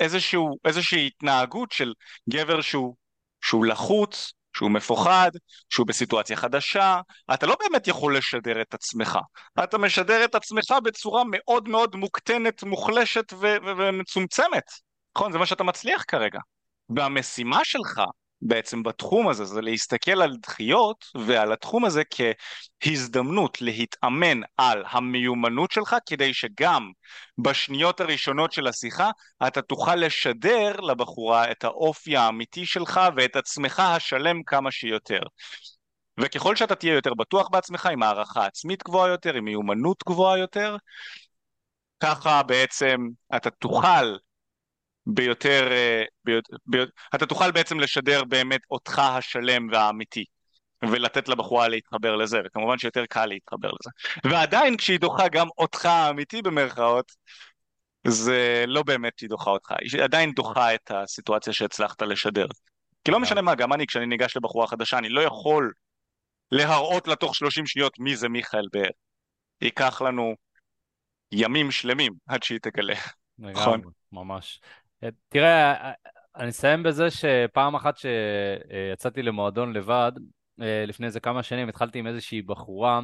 איזשהו, איזושהי התנהגות של גבר שהוא, שהוא לחוץ, שהוא מפוחד, שהוא בסיטואציה חדשה, אתה לא באמת יכול לשדר את עצמך, אתה משדר את עצמך בצורה מאוד מאוד מוקטנת, מוחלשת ו- ו- ומצומצמת, נכון? זה מה שאתה מצליח כרגע. והמשימה שלך בעצם בתחום הזה זה להסתכל על דחיות ועל התחום הזה כהזדמנות להתאמן על המיומנות שלך כדי שגם בשניות הראשונות של השיחה אתה תוכל לשדר לבחורה את האופי האמיתי שלך ואת עצמך השלם כמה שיותר. וככל שאתה תהיה יותר בטוח בעצמך עם הערכה עצמית גבוהה יותר, עם מיומנות גבוהה יותר, ככה בעצם אתה תוכל ביותר, אה, ביותר, ביותר, אתה תוכל בעצם לשדר באמת אותך השלם והאמיתי ולתת לבחורה להתחבר לזה, וכמובן שיותר קל להתחבר לזה. ועדיין כשהיא דוחה גם אותך האמיתי במרכאות, זה לא באמת שהיא דוחה אותך, היא עדיין דוחה את הסיטואציה שהצלחת לשדר. כי לא משנה מה, גם אני כשאני ניגש לבחורה חדשה, אני לא יכול להראות לה תוך 30 שניות מי זה מיכאל באר. ייקח לנו ימים שלמים עד שהיא תגלה. נכון. ממש. תראה, אני אסיים בזה שפעם אחת שיצאתי למועדון לבד, אה, לפני איזה כמה שנים התחלתי עם איזושהי בחורה,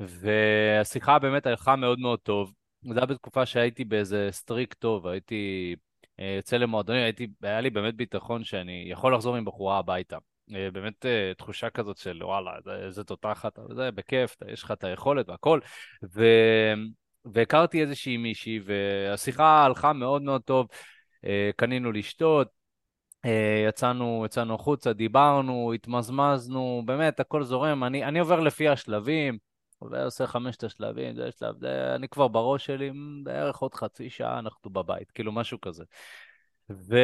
והשיחה באמת הלכה מאוד מאוד טוב. זה היה בתקופה שהייתי באיזה סטריק טוב, הייתי אה, יוצא למועדונים, הייתי, היה לי באמת ביטחון שאני יכול לחזור עם בחורה הביתה. אה, באמת תחושה כזאת של וואלה, איזה תותחת, זה בכיף, יש לך את היכולת והכל. ו... והכרתי איזושהי מישהי, והשיחה הלכה מאוד מאוד טוב. אה, קנינו לשתות, אה, יצאנו, יצאנו החוצה, דיברנו, התמזמזנו, באמת, הכל זורם. אני, אני עובר לפי השלבים, עובר, עושה חמשת השלבים, זה שלב, זה, אני כבר בראש שלי, בערך עוד חצי שעה אנחנו בבית, כאילו משהו כזה. ו...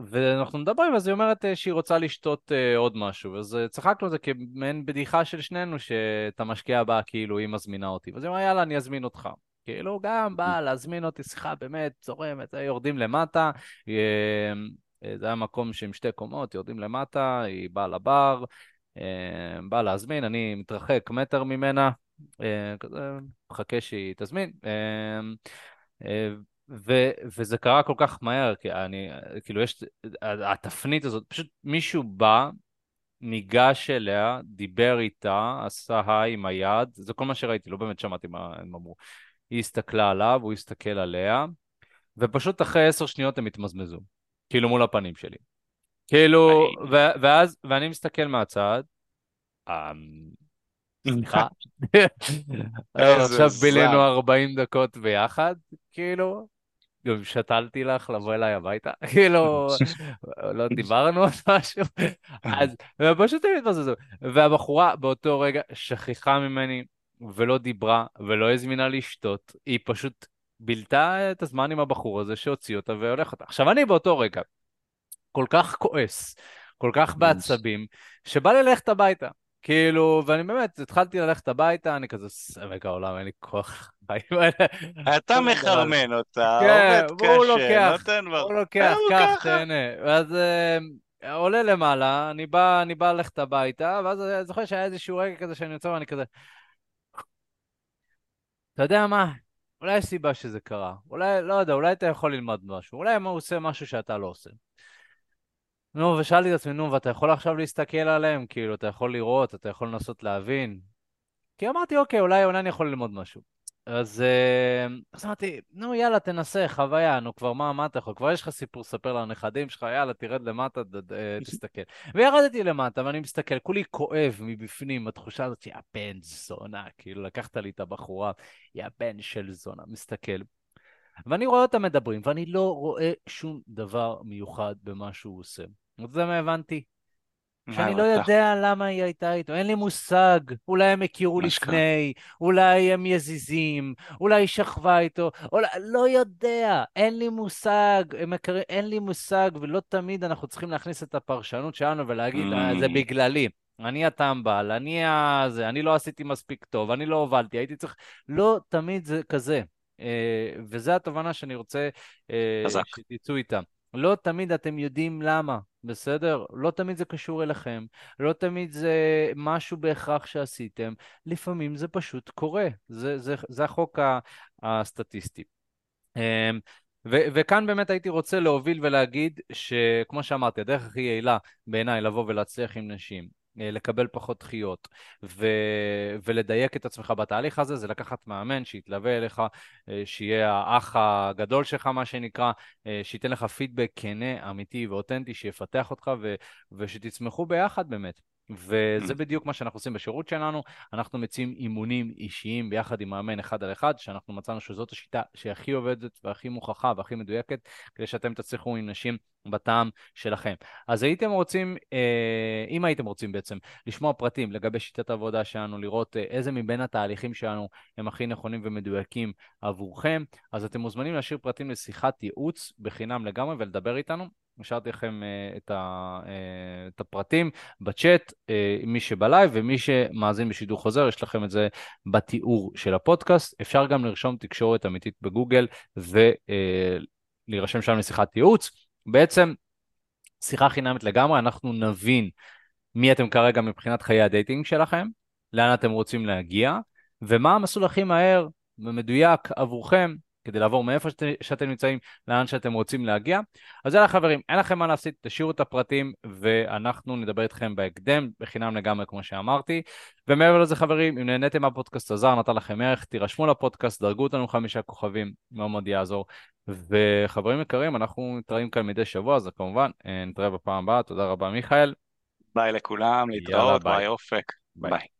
ואנחנו מדברים, אז היא אומרת אה, שהיא רוצה לשתות עוד משהו, אז צחקנו על זה כמעין בדיחה של שנינו, שאת המשקיע הבא כאילו היא מזמינה אותי. אז היא אמרה, יאללה, אני אזמין אותך. כאילו, גם בא להזמין אותי שיחה באמת זורמת, יורדים למטה, אה, זה היה מקום שעם שתי קומות, יורדים למטה, היא באה לבר, אה, באה להזמין, אני מתרחק מטר ממנה, אה, כזה, מחכה שהיא תזמין. ו, וזה קרה כל כך מהר, כי אני, כאילו יש, התפנית הזאת, פשוט מישהו בא, ניגש אליה, דיבר איתה, עשה היי עם היד, זה כל מה שראיתי, לא באמת שמעתי מה הם אמרו. היא הסתכלה עליו, הוא הסתכל עליה, ופשוט אחרי עשר שניות הם התמזמזו, כאילו מול הפנים שלי. כאילו, ו- ואז, ואני מסתכל מהצד, אמ, סליחה, עכשיו בילינו 40 דקות ביחד, כאילו, גם שתלתי לך לבוא אליי הביתה, כאילו, לא דיברנו על משהו, אז, ופשוט הם התבזזו. והבחורה באותו רגע שכחה ממני, ולא דיברה ולא הזמינה לשתות, היא פשוט בילתה את הזמן עם הבחור הזה שהוציא אותה והולך אותה. עכשיו אני באותו רגע כל כך כועס, כל כך בעצבים, שבא לי ללכת הביתה. כאילו, ואני באמת, התחלתי ללכת הביתה, אני כזה, סמק העולם, אין לי כוח. אתה מחרמן אותה, כן, עובד קשה, נותן בר... הוא לוקח, קח, תהנה. ואז עולה למעלה, אני בא, אני בא ללכת הביתה, ואז אני זוכר שהיה איזשהו רגע כזה שאני יוצא ואני כזה... אתה יודע מה? אולי יש סיבה שזה קרה. אולי, לא יודע, אולי אתה יכול ללמוד משהו. אולי הוא עושה משהו שאתה לא עושה. נו, ושאלתי את עצמי, נו, ואתה יכול עכשיו להסתכל עליהם? כאילו, אתה יכול לראות, אתה יכול לנסות להבין. כי אמרתי, אוקיי, אולי, אולי אני יכול ללמוד משהו. אז, אה, אז אמרתי, נו יאללה, תנסה, חוויה, נו כבר מה, מה אתה יכול? כבר יש לך סיפור לספר לנכדים שלך, יאללה, תרד למטה, אה, תסתכל. וירדתי למטה, ואני מסתכל, כולי כואב מבפנים, התחושה הזאת, יא בן זונה, כאילו לקחת לי את הבחורה, יא בן של זונה, מסתכל. ואני רואה אותם מדברים, ואני לא רואה שום דבר מיוחד במה שהוא עושה. זה מה הבנתי? שאני לא יודע למה היא הייתה איתו, אין לי מושג. אולי הם הכירו לפני, אולי הם יזיזים, אולי היא שכבה איתו, אולי... לא יודע, אין לי מושג, מכר... אין לי מושג, ולא תמיד אנחנו צריכים להכניס את הפרשנות שלנו ולהגיד, mm. זה בגללי. אני הטמבל, אני הזה, אני לא עשיתי מספיק טוב, אני לא הובלתי, הייתי צריך... לא תמיד זה כזה. אה, וזו התובנה שאני רוצה אה, שתצאו איתה. לא תמיד אתם יודעים למה, בסדר? לא תמיד זה קשור אליכם, לא תמיד זה משהו בהכרח שעשיתם, לפעמים זה פשוט קורה, זה, זה, זה החוק הסטטיסטי. אמ, ו- וכאן באמת הייתי רוצה להוביל ולהגיד שכמו שאמרתי, הדרך הכי יעילה בעיניי לבוא ולהצליח עם נשים לקבל פחות דחיות ו- ולדייק את עצמך בתהליך הזה, זה לקחת מאמן שיתלווה אליך, אה, שיהיה האח הגדול שלך, מה שנקרא, אה, שייתן לך פידבק כנה, אמיתי ואותנטי, שיפתח אותך ו- ושתצמחו ביחד באמת. וזה mm. בדיוק מה שאנחנו עושים בשירות שלנו, אנחנו מציעים אימונים אישיים ביחד עם מאמן אחד על אחד, שאנחנו מצאנו שזאת השיטה שהכי עובדת והכי מוכחה והכי מדויקת, כדי שאתם תצליחו עם נשים בטעם שלכם. אז הייתם רוצים, אה, אם הייתם רוצים בעצם, לשמוע פרטים לגבי שיטת העבודה שלנו, לראות אה, איזה מבין התהליכים שלנו הם הכי נכונים ומדויקים עבורכם, אז אתם מוזמנים להשאיר פרטים לשיחת ייעוץ בחינם לגמרי ולדבר איתנו. השארתי לכם uh, את, ה, uh, את הפרטים בצ'אט, uh, מי שבלייב ומי שמאזין בשידור חוזר, יש לכם את זה בתיאור של הפודקאסט. אפשר גם לרשום תקשורת אמיתית בגוגל ולהירשם שם לשיחת ייעוץ. בעצם, שיחה חינמית לגמרי, אנחנו נבין מי אתם כרגע מבחינת חיי ה dating שלכם, לאן אתם רוצים להגיע, ומה המסלול הכי מהר ומדויק עבורכם כדי לעבור מאיפה שאת, שאתם נמצאים לאן שאתם רוצים להגיע. אז יאללה חברים, אין לכם מה להפסיד, תשאירו את הפרטים ואנחנו נדבר איתכם בהקדם, בחינם לגמרי כמו שאמרתי. ומעבר לזה חברים, אם נהניתם מהפודקאסט הזה, נתן לכם ערך, תירשמו לפודקאסט, דרגו אותנו חמישה כוכבים, מאוד מאוד יעזור. וחברים יקרים, אנחנו נתראים כאן מדי שבוע, אז כמובן, אה, נתראה בפעם הבאה, תודה רבה מיכאל. ביי לכולם, להתראות, ביי אופק. ביי. ביי.